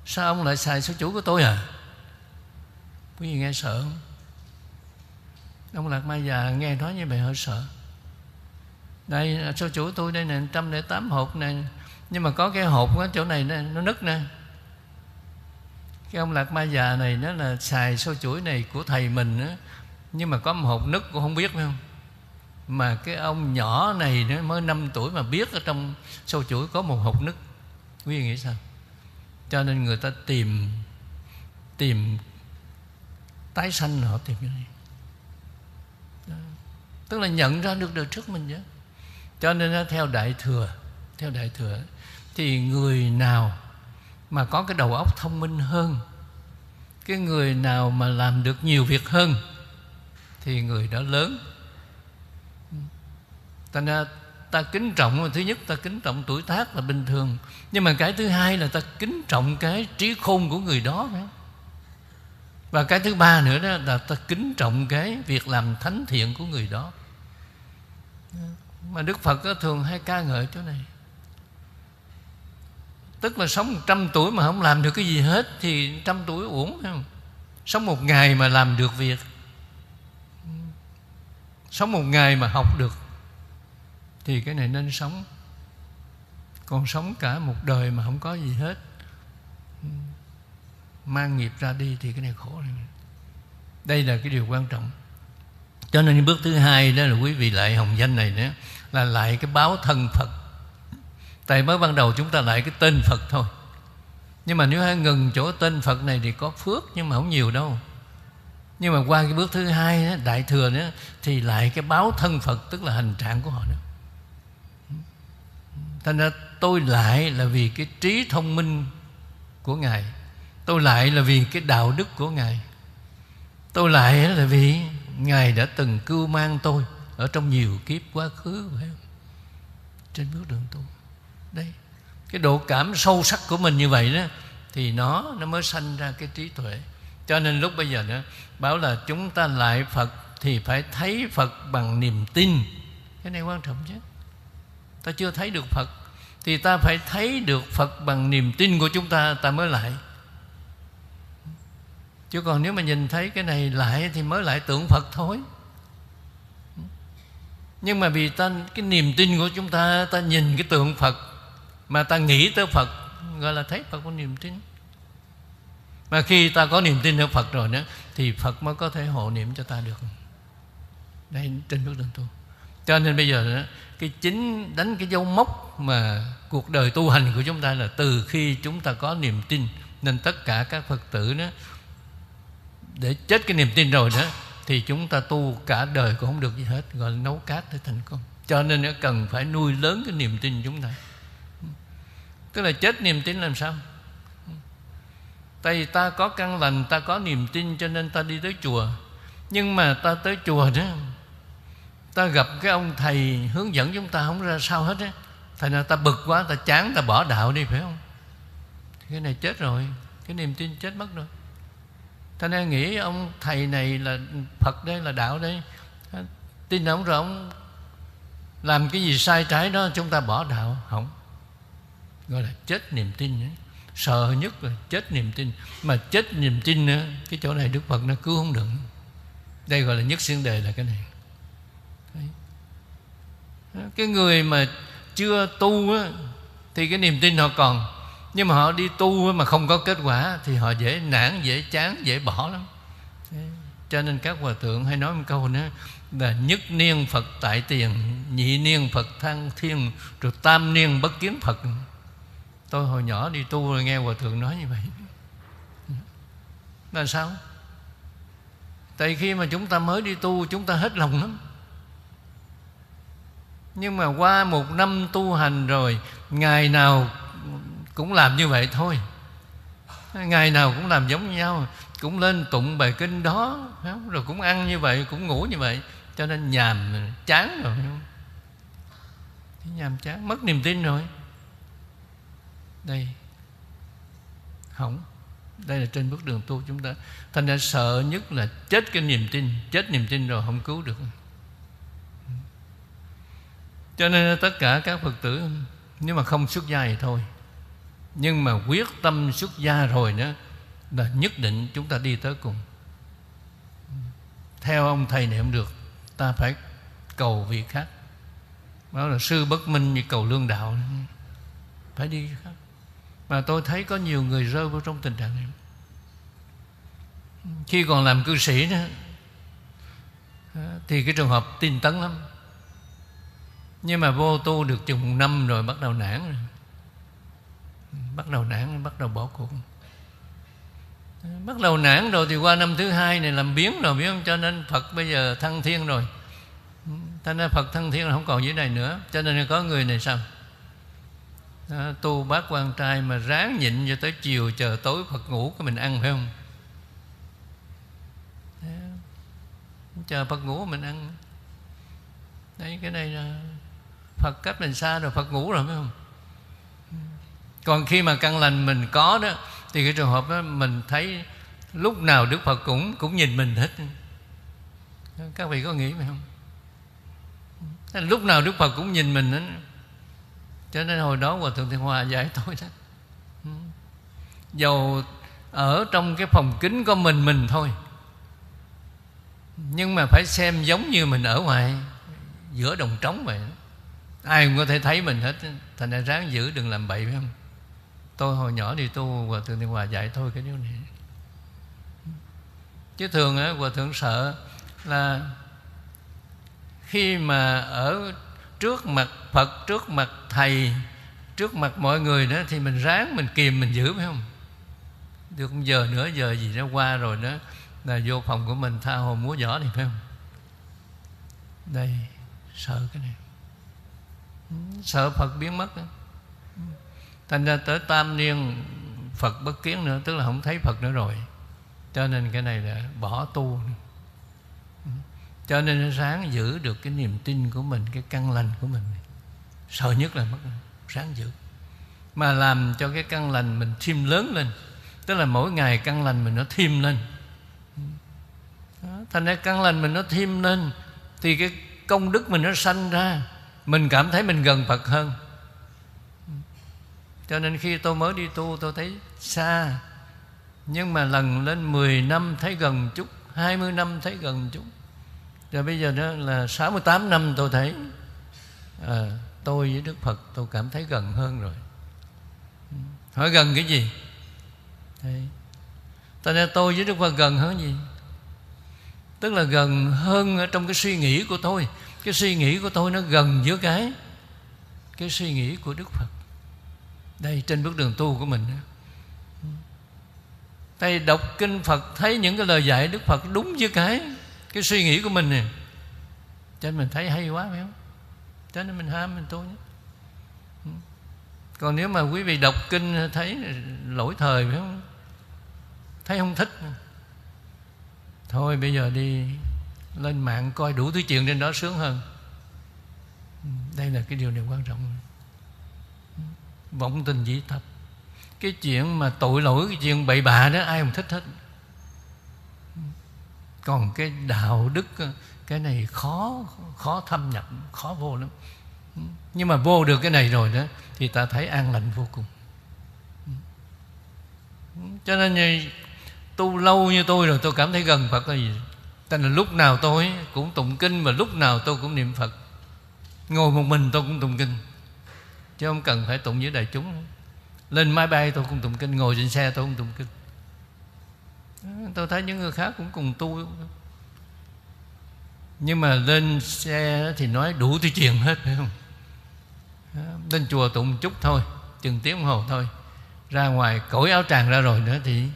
sao ông lại xài xô chuỗi của tôi à? Quý vị nghe sợ không? Ông lạc ma già nghe nói như vậy hơi sợ. Đây xô chuỗi tôi đây nè trăm lẻ tám hộp này nhưng mà có cái hộp ở chỗ này nè, nó nứt nè cái ông lạc ma già này nó là xài sâu chuỗi này của thầy mình á. Nhưng mà có một hộp nứt cũng không biết, phải không? Mà cái ông nhỏ này nó mới 5 tuổi mà biết ở trong sâu chuỗi có một hộp nứt. Quý vị nghĩ sao? Cho nên người ta tìm tìm tái sanh họ tìm cái này. Tức là nhận ra được đời trước mình chứ cho nên theo đại thừa, theo đại thừa thì người nào mà có cái đầu óc thông minh hơn, cái người nào mà làm được nhiều việc hơn thì người đó lớn. Ta ta kính trọng, thứ nhất ta kính trọng tuổi tác là bình thường, nhưng mà cái thứ hai là ta kính trọng cái trí khôn của người đó phải và cái thứ ba nữa đó là ta kính trọng cái việc làm thánh thiện của người đó. Mà đức phật thường hay ca ngợi chỗ này tức là sống một trăm tuổi mà không làm được cái gì hết thì trăm tuổi uổng không? Sống một ngày mà làm được việc. Sống một ngày mà học được thì cái này nên sống. Còn sống cả một đời mà không có gì hết. Mang nghiệp ra đi thì cái này khổ này. đây là cái điều quan trọng. Cho nên bước thứ hai đó là quý vị lại hồng danh này nữa, là lại cái báo thân phật tại mới ban đầu chúng ta lại cái tên phật thôi. Nhưng mà nếu ngừng chỗ tên phật này thì có phước nhưng mà không nhiều đâu. Nhưng mà qua cái bước thứ hai đó, đại thừa nữa thì lại cái báo thân phật tức là hành trạng của họ nữa thành ra tôi lại là vì cái trí thông minh của ngài. Tôi lại là vì cái đạo đức của ngài. Tôi lại là vì ngài đã từng cưu mang tôi ở trong nhiều kiếp quá khứ phải không? trên bước đường tôi cái độ cảm sâu sắc của mình như vậy đó, thì nó nó mới sanh ra cái trí tuệ. Cho nên lúc bây giờ nữa bảo là chúng ta lại phật thì phải thấy phật bằng niềm tin. Cái này quan trọng chứ. Ta chưa thấy được phật, thì ta phải thấy được phật bằng niềm tin của chúng ta ta mới lại. Chứ còn nếu mà nhìn thấy cái này lại thì mới lại tưởng phật thôi. Nhưng mà vì ta, cái niềm tin của chúng ta ta nhìn cái tượng phật mà ta nghĩ tới phật, gọi là thấy phật có niềm tin. Mà khi ta có niềm tin ở phật rồi nữa thì Phật mới có thể hộ niệm cho ta được. Đây, trên bước đường tu. Cho nên bây giờ cái chính đánh cái dấu mốc mà cuộc đời tu hành của chúng ta là từ khi chúng ta có niềm tin, nên tất cả các phật tử đó, để chết cái niềm tin rồi đó, thì chúng ta tu cả đời cũng không được gì hết, gọi là nấu cát để thành công. Cho nên nó cần phải nuôi lớn cái niềm tin chúng ta tức là chết niềm tin làm sao? Tại vì ta có căn lành, ta có niềm tin cho nên ta đi tới chùa. Nhưng mà ta tới chùa đó, ta gặp cái ông thầy hướng dẫn chúng ta không ra sao hết á. Thành ra ta bực quá, ta chán, ta bỏ đạo đi, phải không? Cái này chết rồi, cái niềm tin chết mất rồi. Ta nên nghĩ ông thầy này là phật đây, là đạo đây. Tin ông rồi ông làm cái gì sai trái đó, chúng ta bỏ đạo, không gọi là chết niềm tin ấy. sợ nhất là chết niềm tin. Mà chết niềm tin nữa cái chỗ này đức phật nó cứu không được. Đây gọi là nhất xuyên đề là cái này. Cái người mà chưa tu á, thì cái niềm tin họ còn. Nhưng mà họ đi tu mà không có kết quả thì họ dễ nản dễ chán dễ bỏ lắm. Cho nên các hòa thượng hay nói một câu nữa là nhất niên phật tại tiền nhị niên phật thăng thiên rồi tam niên bất kiến phật tôi hồi nhỏ đi tu rồi nghe hòa thượng nói như vậy. Là sao? Tại khi mà chúng ta mới đi tu, chúng ta hết lòng lắm. Nhưng mà qua một năm tu hành rồi, ngày nào cũng làm như vậy thôi. Ngày nào cũng làm giống nhau, cũng lên tụng bài kinh đó rồi cũng ăn như vậy, cũng ngủ như vậy. Cho nên nhàm, chán rồi không? nhàm chán, mất niềm tin rồi đây. Không đây là trên bước đường tu chúng ta. Thành ra sợ nhất là chết cái niềm tin. Chết niềm tin rồi không cứu được. Cho nên tất cả các phật tử, nếu mà không xuất gia thì thôi. Nhưng mà quyết tâm xuất gia rồi nữa là nhất định chúng ta đi tới cùng. Theo ông thầy này không được, ta phải cầu vị khác. Đó là sư bất minh như cầu lương đạo. Phải đi khác mà tôi thấy có nhiều người rơi vào trong tình trạng này. Khi còn làm cư sĩ nữa thì cái trường hợp tin tấn lắm. Nhưng mà vô tu được chừng một năm rồi bắt đầu nản rồi. Bắt đầu nản, bắt đầu bỏ cuộc. Bắt đầu nản rồi thì qua năm thứ hai này làm biến rồi, biết không? Cho nên phật bây giờ thăng thiên rồi. Thành ra phật thăng thiên là không còn dưới này nữa. Cho nên có người này sao? Đó, tu bác quan trai mà ráng nhịn cho tới chiều chờ tối phật ngủ cái mình ăn phải không? Chờ phật ngủ mình ăn. Đấy cái này là Phật cách mình xa rồi Phật ngủ rồi phải không? Còn khi mà căn lành mình có đó thì cái trường hợp đó mình thấy lúc nào Đức Phật cũng cũng nhìn mình hết. Các vị có nghĩ phải không? Lúc nào Đức Phật cũng nhìn mình hết cho nên hồi đó Hòa Thượng Thiên Hòa dạy [laughs] tôi đó. Ừ. Dầu ở trong cái phòng kính có mình mình thôi. Nhưng mà phải xem giống như mình ở ngoài, giữa đồng trống vậy ai cũng có thể thấy mình hết. Thành ra ráng giữ đừng làm bậy, phải không? Tôi hồi nhỏ đi tu, hòa thượng thiên hòa dạy thôi cái điều này. Chứ thường á, hòa thượng sợ là khi mà ở trước mặt phật, trước mặt thầy, trước mặt mọi người đó, thì mình ráng mình kìm mình giữ, phải không? Được giờ nữa, giờ gì nó qua rồi đó, là vô phòng của mình tha hồ múa giỏ thì phải không? Đây, sợ cái này. Sợ phật biến mất đó. thành ra tới tam niên, phật bất kiến nữa, tức là không thấy phật nữa rồi. Cho nên cái này là bỏ tu cho nên sáng giữ được cái niềm tin của mình cái căn lành của mình. Sợ nhất là mất sáng giữ. Mà làm cho cái căn lành mình thêm lớn lên tức là mỗi ngày căn lành mình nó thêm lên. Đó, thành ra căn lành mình nó thêm lên thì cái công đức mình nó sanh ra mình cảm thấy mình gần Phật hơn. Cho nên khi tôi mới đi tu tôi thấy xa. Nhưng mà lần lên 10 năm thấy gần chút 20 năm thấy gần chút rồi bây giờ đó là 68 năm tôi thấy à, tôi với Đức Phật tôi cảm thấy gần hơn rồi. Hỏi gần cái gì? Thế. Tại nên tôi với Đức Phật gần hơn gì? Tức là gần hơn ở trong cái suy nghĩ của tôi. Cái suy nghĩ của tôi nó gần với cái cái suy nghĩ của đức phật. Đây trên bước đường tu của mình đây đọc kinh phật thấy những cái lời dạy đức phật đúng với cái cái suy nghĩ của mình nè. Cho nên mình thấy hay quá, phải không? Cho nên mình ham, mình tu nhé ừ. còn nếu mà quý vị đọc kinh thấy lỗi thời, phải không? Thấy không thích thôi, bây giờ đi lên mạng coi đủ thứ chuyện trên đó sướng hơn. Ừ, đây là cái điều này quan trọng. Ừ, vọng tình dĩ tập. Cái chuyện mà tội lỗi, cái chuyện bậy bạ đó, ai không thích hết còn cái đạo đức ờ, cái này khó khó thâm nhập, khó vô lắm. Ừ, nhưng mà vô được cái này rồi đó, thì ta thấy an lành vô cùng. Ừ. Ừ, cho nên như, tu lâu như tôi rồi tôi cảm thấy gần Phật là gì? Thành là lúc nào tôi cũng tụng kinh Mà lúc nào tôi cũng niệm Phật. Ngồi một mình tôi cũng tụng kinh, Chứ không cần phải tụng với đại chúng. Lên máy bay tôi cũng tụng kinh, Ngồi trên xe tôi cũng tụng kinh. Tôi thấy những người khác cũng cùng tu Nhưng mà lên xe thì nói đủ thứ chuyện hết, phải không? Lên chùa tụng chút thôi, Chừng tiếng hồ thôi. Ra ngoài cởi áo tràng ra rồi nữa thì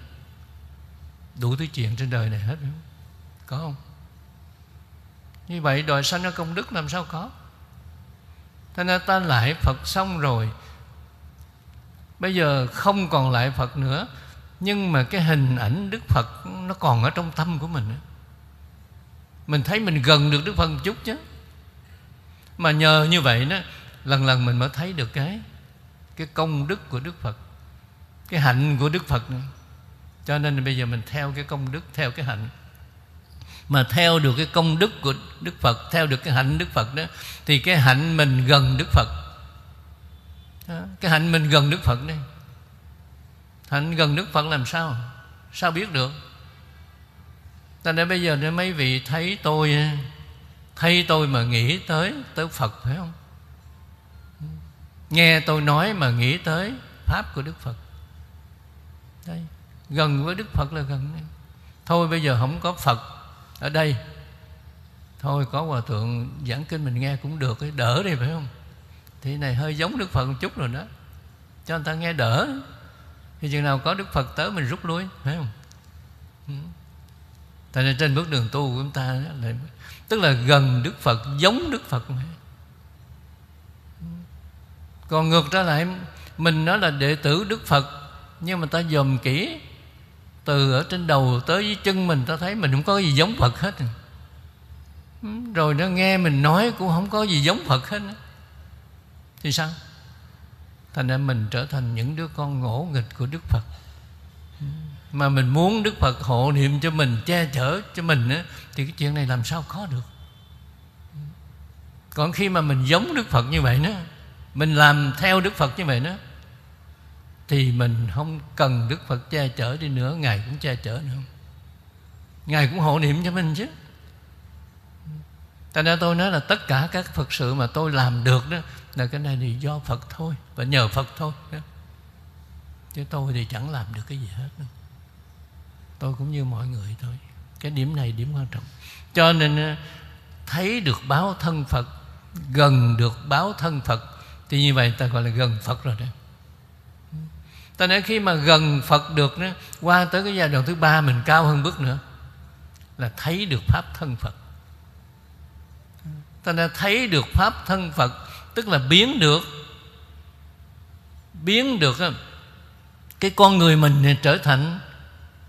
Đủ thứ chuyện trên đời này hết, phải không? Có không? Như vậy đòi sanh ra công đức làm sao có? Thế nên ta lại Phật xong rồi. Bây giờ không còn lại Phật nữa. Nhưng mà cái hình ảnh Đức Phật Nó còn ở trong tâm của mình Mình thấy mình gần được Đức Phật một chút chứ. Mà nhờ như vậy đó Lần lần mình mới thấy được cái Cái công đức của Đức Phật Cái hạnh của Đức Phật này cho nên bây giờ mình theo cái công đức theo cái hạnh. Mà theo được cái công đức của Đức Phật theo được cái hạnh Đức Phật đó thì cái hạnh mình gần Đức Phật. Đó, cái hạnh mình gần Đức Phật đây hạnh gần Đức Phật làm sao? Sao biết được? Ta nên bây giờ để mấy vị thấy tôi thấy tôi mà nghĩ tới tới Phật, phải không? Nghe tôi nói mà nghĩ tới pháp của Đức Phật. Đây, gần với đức phật là gần thôi bây giờ không có phật ở đây. Thôi có hòa thượng giảng kinh mình nghe cũng được đỡ đi, phải không? Thì này hơi giống đức phật một chút rồi đó. Cho người ta nghe đỡ thì chừng nào có đức phật tới mình rút lui phải không? Ừ. Tại nên trên bước đường tu của chúng ta là tức là gần đức phật, giống đức phật mà. Ừ. Còn ngược trở lại, mình nói là đệ tử đức phật, nhưng mà ta dòm kỹ, từ ở trên đầu tới dưới chân mình, ta thấy mình không có gì giống phật hết. Ừ. Rồi nó nghe mình nói cũng không có gì giống phật hết thì sao? Thành ra mình trở thành những đứa con ngỗ nghịch của đức phật. Mà mình muốn đức phật hộ niệm cho mình che chở cho mình á, thì cái chuyện này làm sao có được? Còn khi mà mình giống đức phật như vậy đó mình làm theo đức phật như vậy đó thì mình không cần Đức Phật che chở đi nữa Ngài cũng che chở nữa. Ngài cũng hộ niệm cho mình chứ. Thành ra tôi nói là tất cả các Phật sự mà tôi làm được đó là cái này thì do Phật thôi Và nhờ Phật thôi. Chứ tôi thì chẳng làm được cái gì hết. Tôi cũng như mọi người thôi Cái điểm này điểm quan trọng Cho nên thấy được báo thân Phật Gần được báo thân Phật Thì như vậy ta gọi là gần Phật rồi đó ta nói khi mà gần phật được nữa, qua tới cái giai đoạn thứ ba mình cao hơn bước nữa là thấy được pháp thân phật ta đã thấy được pháp thân phật tức là biến được biến được cái con người mình trở thành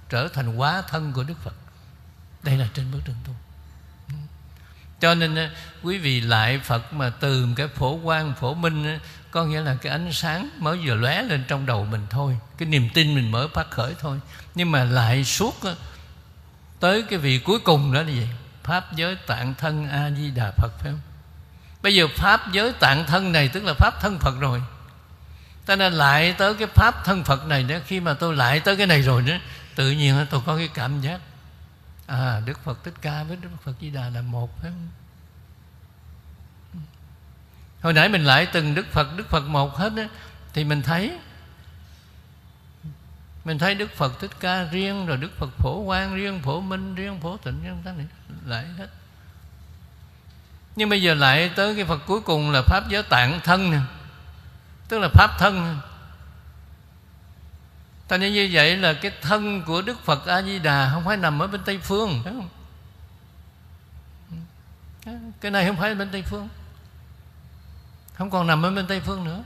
trở thành quá thân của đức phật. Đây là trên bước đường tu cho nên quý vị lại phật mà từ cái phổ quang, phổ minh có nghĩa là cái ánh sáng mới vừa lóe lên trong đầu mình thôi. Cái niềm tin mình mới phát khởi thôi. Nhưng mà lại suốt tới cái vị cuối cùng đó là gì? Pháp giới tạng thân a di đà phật phải không? Bây giờ pháp giới tạng thân này tức là pháp thân phật rồi. Ta nên lại tới cái pháp thân phật này nữa. Khi mà tôi lại tới cái này rồi nữa, tự nhiên tôi có cái cảm giác à đức phật thích ca với đức phật di đà là một, phải không? Hồi nãy mình lại từng đức phật đức phật một hết á, thì mình thấy mình thấy đức phật thích ca riêng, rồi đức phật phổ quang riêng, phổ minh riêng, phổ tịnh riêng, ta này lại hết nhưng bây giờ lại tới cái phật cuối cùng là pháp giới tạng thân nè. Tức là pháp thân. Ta nên như vậy là cái thân của đức phật a di đà không phải nằm ở bên tây phương, phải không? Cái này không phải bên tây phương. Không còn nằm ở bên tây phương nữa.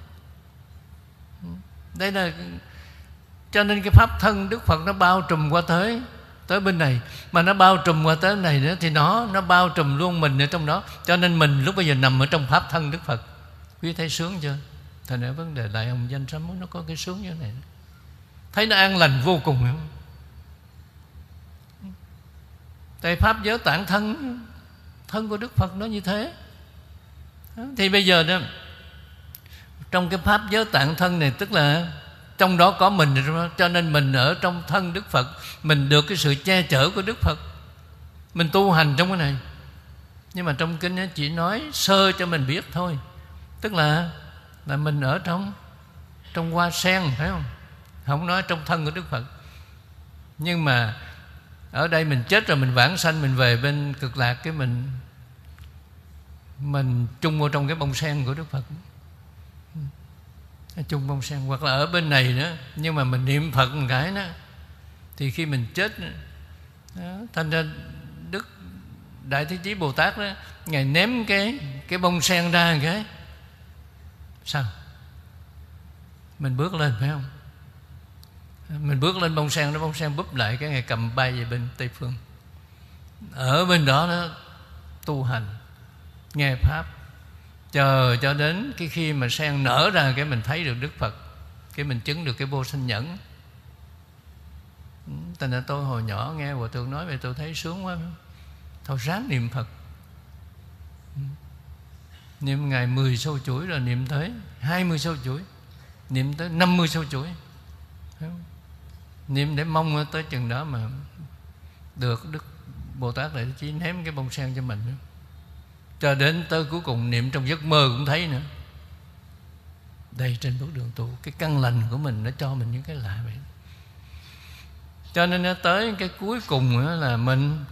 Đây là, cho nên cái pháp thân đức phật nó bao trùm qua tới tới bên này, mà nó bao trùm qua tới này nữa, thì nó nó bao trùm luôn mình ở trong đó. Cho nên mình lúc bây giờ nằm ở trong pháp thân đức phật. Quý thấy sướng chưa? Thành ra vấn đề đại hồng danh sám nó có cái sướng như thế này. Thấy nó an lành vô cùng không? Tại pháp giới tạng thân thân của đức phật nó như thế. Thì bây giờ đó, trong cái pháp giới tạng thân này, tức là trong đó có mình, cho nên mình ở trong thân đức phật. Mình được cái sự che chở của đức phật. Mình tu hành trong cái này. Nhưng mà trong kinh ấy chỉ nói sơ cho mình biết thôi. Tức là là mình ở trong trong hoa sen, phải không? Không nói trong thân của đức phật. Nhưng mà ở đây mình chết rồi, mình vãng sanh, mình về bên cực lạc, cái mình mình chung vô trong cái bông sen của đức phật chung bông sen hoặc là ở bên này nữa nhưng mà mình niệm phật một cái đó thì khi mình chết đó, thành ra đức đại thế chí bồ tát đó ngài ném cái cái bông sen ra một cái. Sao? Mình bước lên phải không? Mình bước lên bông sen nó bông sen búp lại cái ngày cầm bay về bên tây phương. Ở bên đó nó tu hành nghe pháp chờ cho đến cái khi mà sen nở ra cái mình thấy được đức phật, cái mình chứng được cái vô sinh nhẫn. Ừ, Thành ra tôi hồi nhỏ nghe hòa thượng nói về tôi thấy sướng quá. Thôi ráng niệm phật. Ừ. Niệm ngày 10 sâu chuỗi rồi niệm tới 20 sâu chuỗi, niệm tới 50 sâu chuỗi. Niệm để mong tới chừng đó mà được đức bồ tát lại chỉ ném cái bông sen cho mình. nữa cho đến tới cuối cùng niệm trong giấc mơ cũng thấy nữa. Đây trên bước đường tu, cái căn lành của mình nó cho mình những cái lạ vậy. Cho nên nó tới cái cuối cùng là mình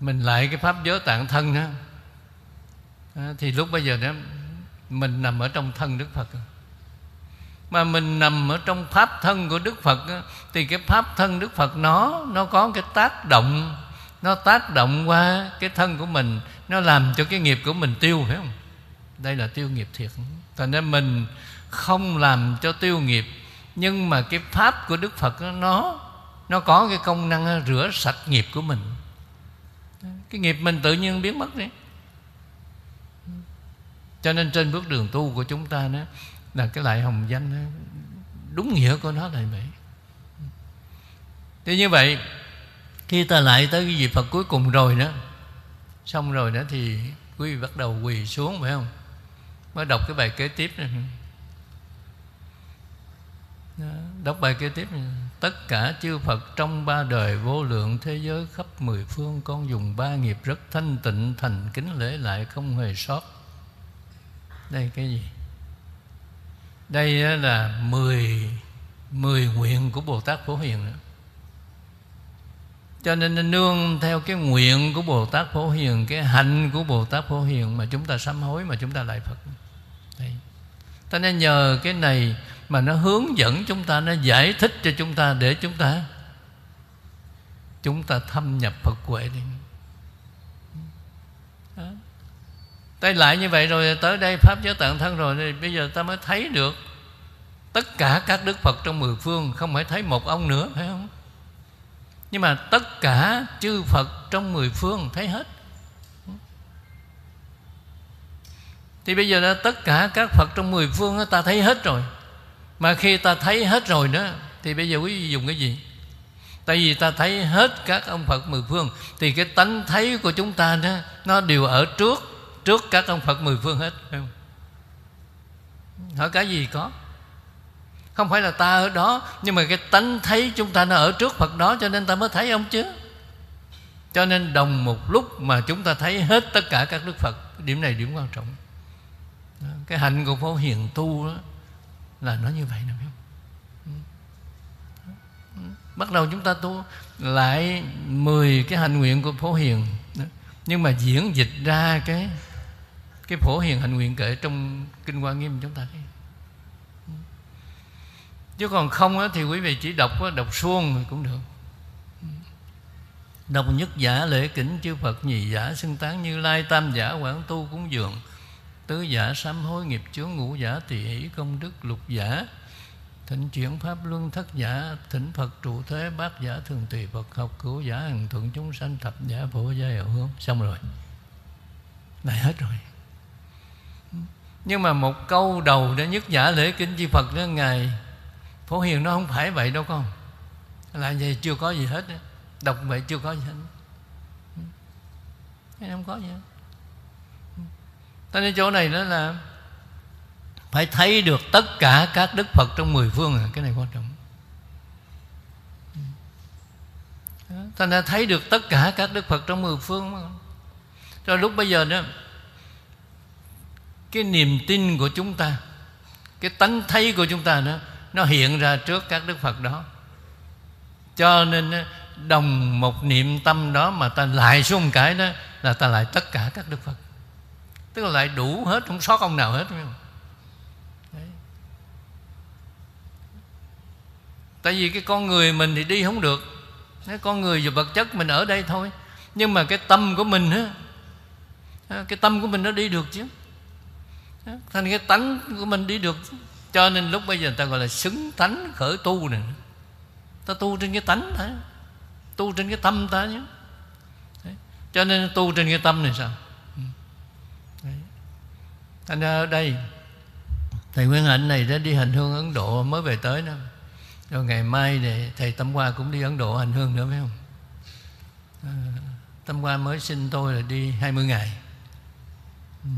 mình lại cái pháp giới tạng thân đó thì lúc bây giờ đó, mình nằm ở trong thân đức phật. Mà mình nằm ở trong pháp thân của đức phật thì cái pháp thân đức phật nó nó có cái tác động, nó tác động qua cái thân của mình nó làm cho cái nghiệp của mình tiêu phải không? Đây là tiêu nghiệp thiệt. Thành nên mình không làm cho tiêu nghiệp nhưng mà cái pháp của đức phật nó nó có cái công năng rửa sạch nghiệp của mình. Cái nghiệp mình tự nhiên biến mất đi. Cho nên trên bước đường tu của chúng ta đó là cái lại hồng danh đó, đúng nghĩa của nó là vậy. Thế như vậy khi ta lại tới cái vị Phật cuối cùng rồi đó xong rồi đó thì quý vị bắt đầu quỳ xuống phải không? Mới đọc cái bài kế tiếp này. Đó, đọc bài kế tiếp này. tất cả chư Phật trong ba đời vô lượng thế giới khắp mười phương con dùng ba nghiệp rất thanh tịnh thành kính lễ lại không hề sót. Đây cái gì? Đây là mười mười nguyện của Bồ Tát Phổ Hiền nữa cho nên nương theo cái nguyện của Bồ Tát Phổ Hiền, Cái hạnh của Bồ Tát Phổ Hiền Mà chúng ta sám hối, mà chúng ta lại Phật. Đấy. ta nên nhờ cái này Mà nó hướng dẫn chúng ta, Nó giải thích cho chúng ta Để chúng ta Chúng ta thâm nhập Phật huệ đi. Tay lại như vậy rồi, Tới đây Pháp giới tạng thân rồi, thì Bây giờ ta mới thấy được Tất cả các Đức Phật trong mười phương, Không phải thấy một ông nữa, phải không? Nhưng mà tất cả chư Phật trong mười phương thấy hết. Thì bây giờ đã tất cả các Phật trong mười phương đó, ta thấy hết rồi. Mà khi ta thấy hết rồi đó Thì bây giờ quý vị dùng cái gì? Tại vì ta thấy hết các ông Phật mười phương Thì cái tánh thấy của chúng ta đó Nó đều ở trước Trước các ông Phật mười phương hết phải không? Hỏi cái gì có? Không phải là ta ở đó, nhưng mà cái tánh thấy chúng ta nó ở trước phật đó, cho nên ta mới thấy, ông chứ? Cho nên đồng một lúc mà chúng ta thấy hết tất cả các đức phật, điểm này điểm quan trọng. Cái hạnh của phổ hiền tu đó, là nó như vậy nè bắt đầu chúng ta tu lại 10 cái hạnh nguyện của phổ hiền. Nhưng mà diễn dịch ra cái cái phổ hiền hạnh nguyện kể trong kinh hoa nghiêm chúng ta. thấy chứ còn không á, thì quý vị chỉ đọc đọc suông cũng được. Đọc nhất giả lễ kính chư Phật nhị giả xưng tán như lai tam giả quảng tu cúng dường tứ giả sám hối nghiệp chướng ngũ giả tỳ hỷ công đức lục giả thỉnh chuyển pháp luân thất giả thỉnh phật trụ thế bát giả thường tùy phật học cứu giả hằng thuận chúng sanh thập giả phổ gia hậu hướng. Xong rồi. Này hết rồi. Nhưng mà một câu đầu đã nhất giả lễ kính chi phật đó ngài phổ hiền nó không phải vậy đâu con. Là vậy chưa có gì hết đọc vậy chưa có gì hết. Không có gì hết. Cho nên chỗ này đó là phải thấy được tất cả các đức phật trong mười phương à. cái này quan trọng. Ta đã thấy được tất cả các đức phật trong mười phương cho lúc bây giờ đó, cái niềm tin của chúng ta, cái tánh thấy của chúng ta đó nó hiện ra trước các đức phật đó. Cho nên đồng một niệm tâm đó mà ta lại xuống cái đó là ta lại tất cả các đức phật. Tức là lại đủ hết, không sót ông nào hết, phải không? Tại vì cái con người mình thì đi không được. Cái con người và vật chất mình ở đây thôi. Nhưng mà cái tâm của mình á cái tâm của mình nó đi được chứ. Thành cái tánh của mình đi được cho nên lúc bây giờ người ta gọi là xứng tánh khởi tu này. Ta tu trên cái tánh thôi. Tu trên cái tâm ta nhé cho nên tu trên cái tâm này sao? Ừ. Đấy. thành ra ở đây thầy Nguyên Hạnh này đã đi hành hương Ấn Độ mới về tới đó. Rồi ngày mai thì thầy Tâm Hoa cũng đi Ấn Độ hành hương nữa phải không? À, Tâm Hoa mới xin tôi là đi 20 ngày. Ừ.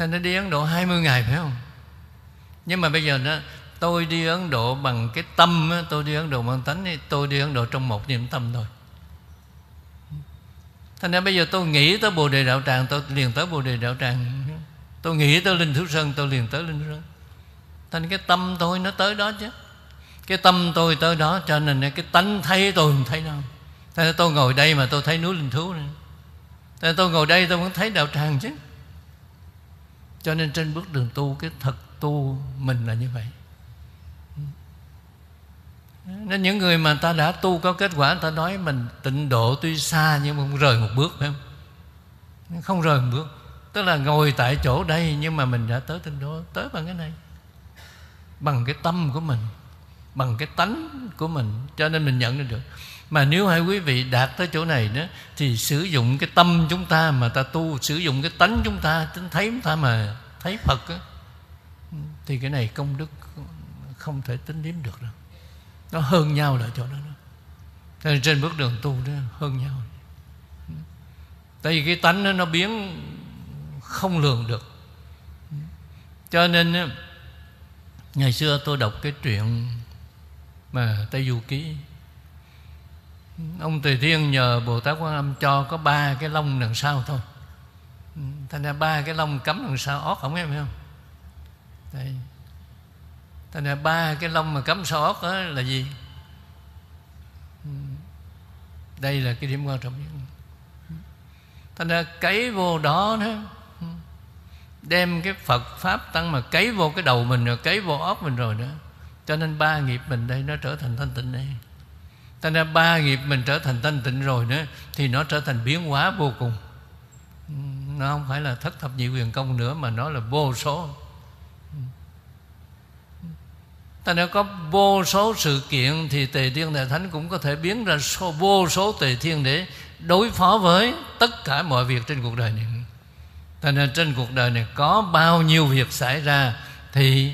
Thành ra đi Ấn Độ 20 ngày, phải không? Nhưng mà bây giờ đó Tôi đi Ấn Độ bằng cái tâm Tôi đi Ấn Độ bằng tánh Tôi đi Ấn Độ trong một niệm tâm thôi. Thành ra bây giờ tôi nghĩ tới Bồ Đề Đạo Tràng, Tôi liền tới Bồ Đề Đạo Tràng. Tôi nghĩ tới Linh Thú Sơn, Tôi liền tới Linh Thú Sơn. Thành cái tâm tôi nó tới đó chứ. Cái tâm tôi tới đó, Cho nên cái tánh thấy tôi không thấy đâu Thế nên tôi ngồi đây mà tôi thấy núi Linh Thú này Thế nên tôi ngồi đây tôi vẫn thấy đạo tràng chứ. Cho nên trên bước đường tu, Cái thật tu mình là như vậy. Nên những người mà ta đã tu có kết quả ta nói mình tịnh độ tuy xa nhưng mà không rời một bước, phải không? Không rời một bước. Tức là ngồi tại chỗ đây nhưng mà mình đã tới tịnh độ, tới bằng cái này. Bằng cái tâm của mình, bằng cái tánh của mình. Cho nên mình nhận được mà nếu hai quý vị đạt tới chỗ này đó thì sử dụng cái tâm chúng ta mà ta tu sử dụng cái tánh chúng ta tính thấy chúng ta mà thấy phật đó, thì cái này công đức không thể tính đếm được đâu. Nó hơn nhau là chỗ đó đó. Trên bước đường tu đó hơn nhau. Tại vì cái tánh đó, nó biến không lường được. Cho nên ngày xưa tôi đọc cái chuyện mà tây du ký ông tùy thiên nhờ bồ tát quan âm cho có ba cái lông đằng sau thôi. Ừ, thành ra ba cái lông cắm đằng sau, ót không em hiểu không? Đây. Thành ra ba cái lông mà cắm sau ót đó là gì? Ừ, đây là cái điểm quan trọng nhất. Thành ra cấy vô đó đó ừ, đem cái Phật pháp tăng mà cấy vô cái đầu mình rồi, cấy vô óc mình rồi nữa cho nên ba nghiệp mình đây nó trở thành thanh tịnh đây. Thành ra ba nghiệp mình trở thành thanh tịnh rồi nữa Thì nó trở thành biến hóa vô cùng. Nó không phải là thất thập nhị quyền công nữa Mà nó là vô số. Thành ra có vô số sự kiện Thì Tề Thiên Đại Thánh cũng có thể biến ra số, vô số Tề Thiên Để đối phó với tất cả mọi việc trên cuộc đời này. Thành ra trên cuộc đời này có bao nhiêu việc xảy ra Thì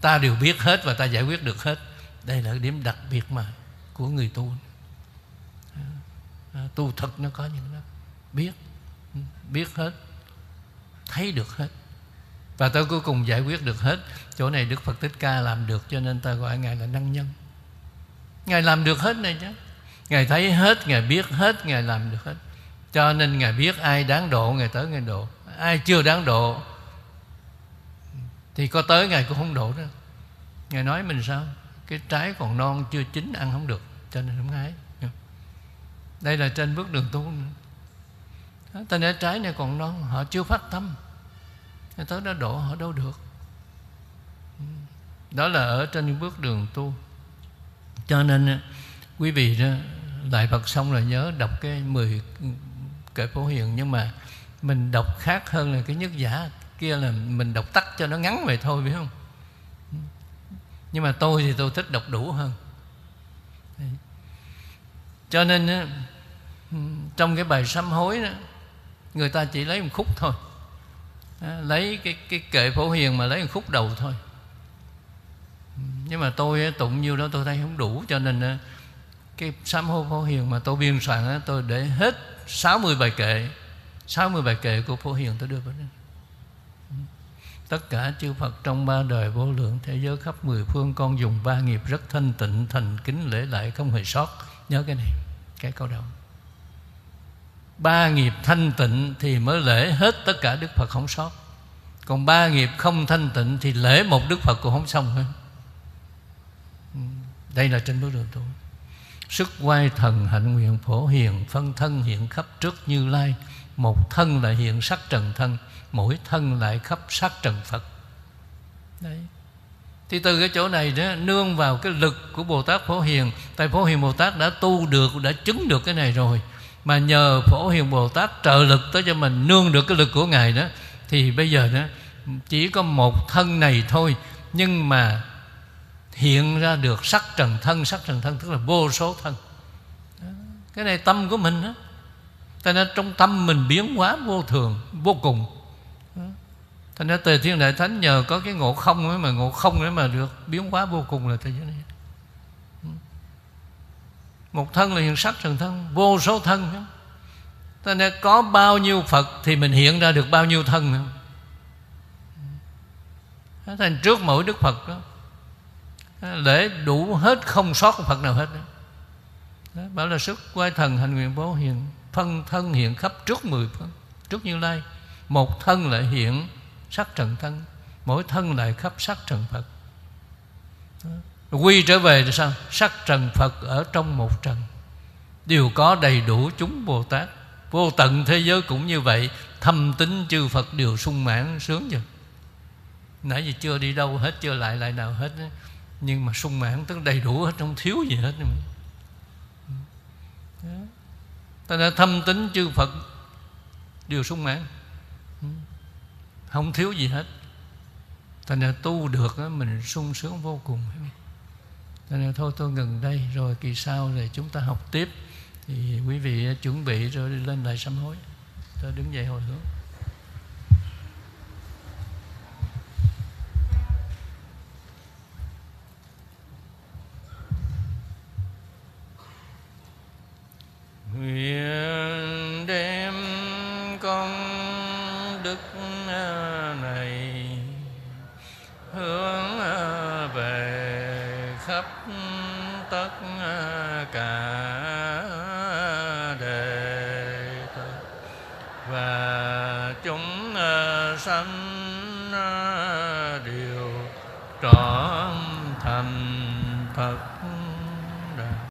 ta đều biết hết và ta giải quyết được hết. Đây là điểm đặc biệt mà của người tu. À, tu thực nó có những đó Biết Biết hết Thấy được hết. Và tới cuối cùng giải quyết được hết. Chỗ này Đức Phật Thích Ca làm được Cho nên ta gọi Ngài là năng nhân. Ngài làm được hết này chứ. Ngài thấy hết, Ngài biết hết Ngài làm được hết. Cho nên Ngài biết ai đáng độ Ngài tới Ngài độ. Ai chưa đáng độ Thì có tới Ngài cũng không độ đó Ngài nói mình sao? Cái trái còn non chưa chín ăn không được, cho nên không hái đây là trên bước đường tu ta nên trái này còn non, họ chưa phát tâm. Tới đó độ họ đâu được. Đó là ở trên bước đường tu. Cho nên quý vị đó, đại Phật xong rồi nhớ đọc cái 10 kệ phổ hiền, nhưng mà mình đọc khác hơn là cái nhất giả kia là mình đọc tắt cho nó ngắn vậy thôi, biết không? Nhưng mà tôi thì tôi thích đọc đủ hơn. Cho nên trong cái bài sám hối đó, người ta chỉ lấy một khúc thôi. Lấy cái cái kệ phổ hiền mà lấy một khúc đầu thôi. Nhưng mà tôi tụng nhiêu đó tôi thấy không đủ, cho nên cái sám hối phổ hiền mà tôi biên soạn tôi để hết 60 bài kệ 60 bài kệ của phổ hiền tôi đưa vào đây. Tất cả chư Phật trong ba đời vô lượng thế giới khắp mười phương Con dùng ba nghiệp rất thanh tịnh, Thành kính lễ lại không hề sót. Nhớ cái này, Cái câu đầu. Ba nghiệp thanh tịnh Thì mới lễ hết tất cả Đức Phật không sót. Còn ba nghiệp không thanh tịnh Thì lễ một Đức Phật cũng không xong hết. Ừ, đây là trên bước đường tu. Sức quay thần hạnh nguyện phổ hiền, Phân thân hiện khắp trước như lai. Một thân là hiện sắc trần thân mỗi thân lại khắp sát trần Phật. Đấy. Thì từ cái chỗ này đó, nương vào cái lực của Bồ Tát Phổ Hiền. Tại Phổ Hiền Bồ Tát đã tu được, đã chứng được cái này rồi. Mà nhờ Phổ Hiền Bồ Tát trợ lực tới cho mình nương được cái lực của ngài đó, thì bây giờ đó, chỉ có một thân này thôi. Nhưng mà hiện ra được sắc trần thân, sắc trần thân, tức là vô số thân. Cái này tâm của mình đó. Cho nên trong tâm mình biến hóa vô thường, vô cùng. Thành ra Tề Thiên Đại Thánh nhờ có cái ngộ không ấy mà ngộ không ấy mà được biến hóa vô cùng là thế giới này. Một thân là hiện sắc trần thân, vô số thân. Thành ra có bao nhiêu Phật thì mình hiện ra được bao nhiêu thân nữa. Thành trước mỗi Đức Phật đó Lễ đủ hết không sót Phật nào hết đó. đó bảo là sức quay thần hành nguyện bố hiện Phân thân hiện khắp trước mười phân Trước như lai Một thân lại hiện sắc trần thân. Mỗi thân lại khắp sắc trần phật. Quy trở về là sao? Sắc trần phật ở trong một trần. Đều có đầy đủ chúng bồ tát. Vô tận thế giới cũng như vậy. Thâm tính chư phật đều sung mãn, sướng chưa nãy giờ chưa đi đâu hết, chưa lại lại nào hết nhưng mà sung mãn, tức đầy đủ hết, không thiếu gì hết. Ta đã thâm tính chư phật đều sung mãn không thiếu gì hết. Thành ra tu được đó, mình sung sướng vô cùng. Cho nên thôi tôi ngừng đây rồi kỳ sau thì chúng ta học tiếp. Thì quý vị chuẩn bị rồi đi lên lại sám hối. Tôi đứng dậy hồi hướng. Nguyện đem con đức cả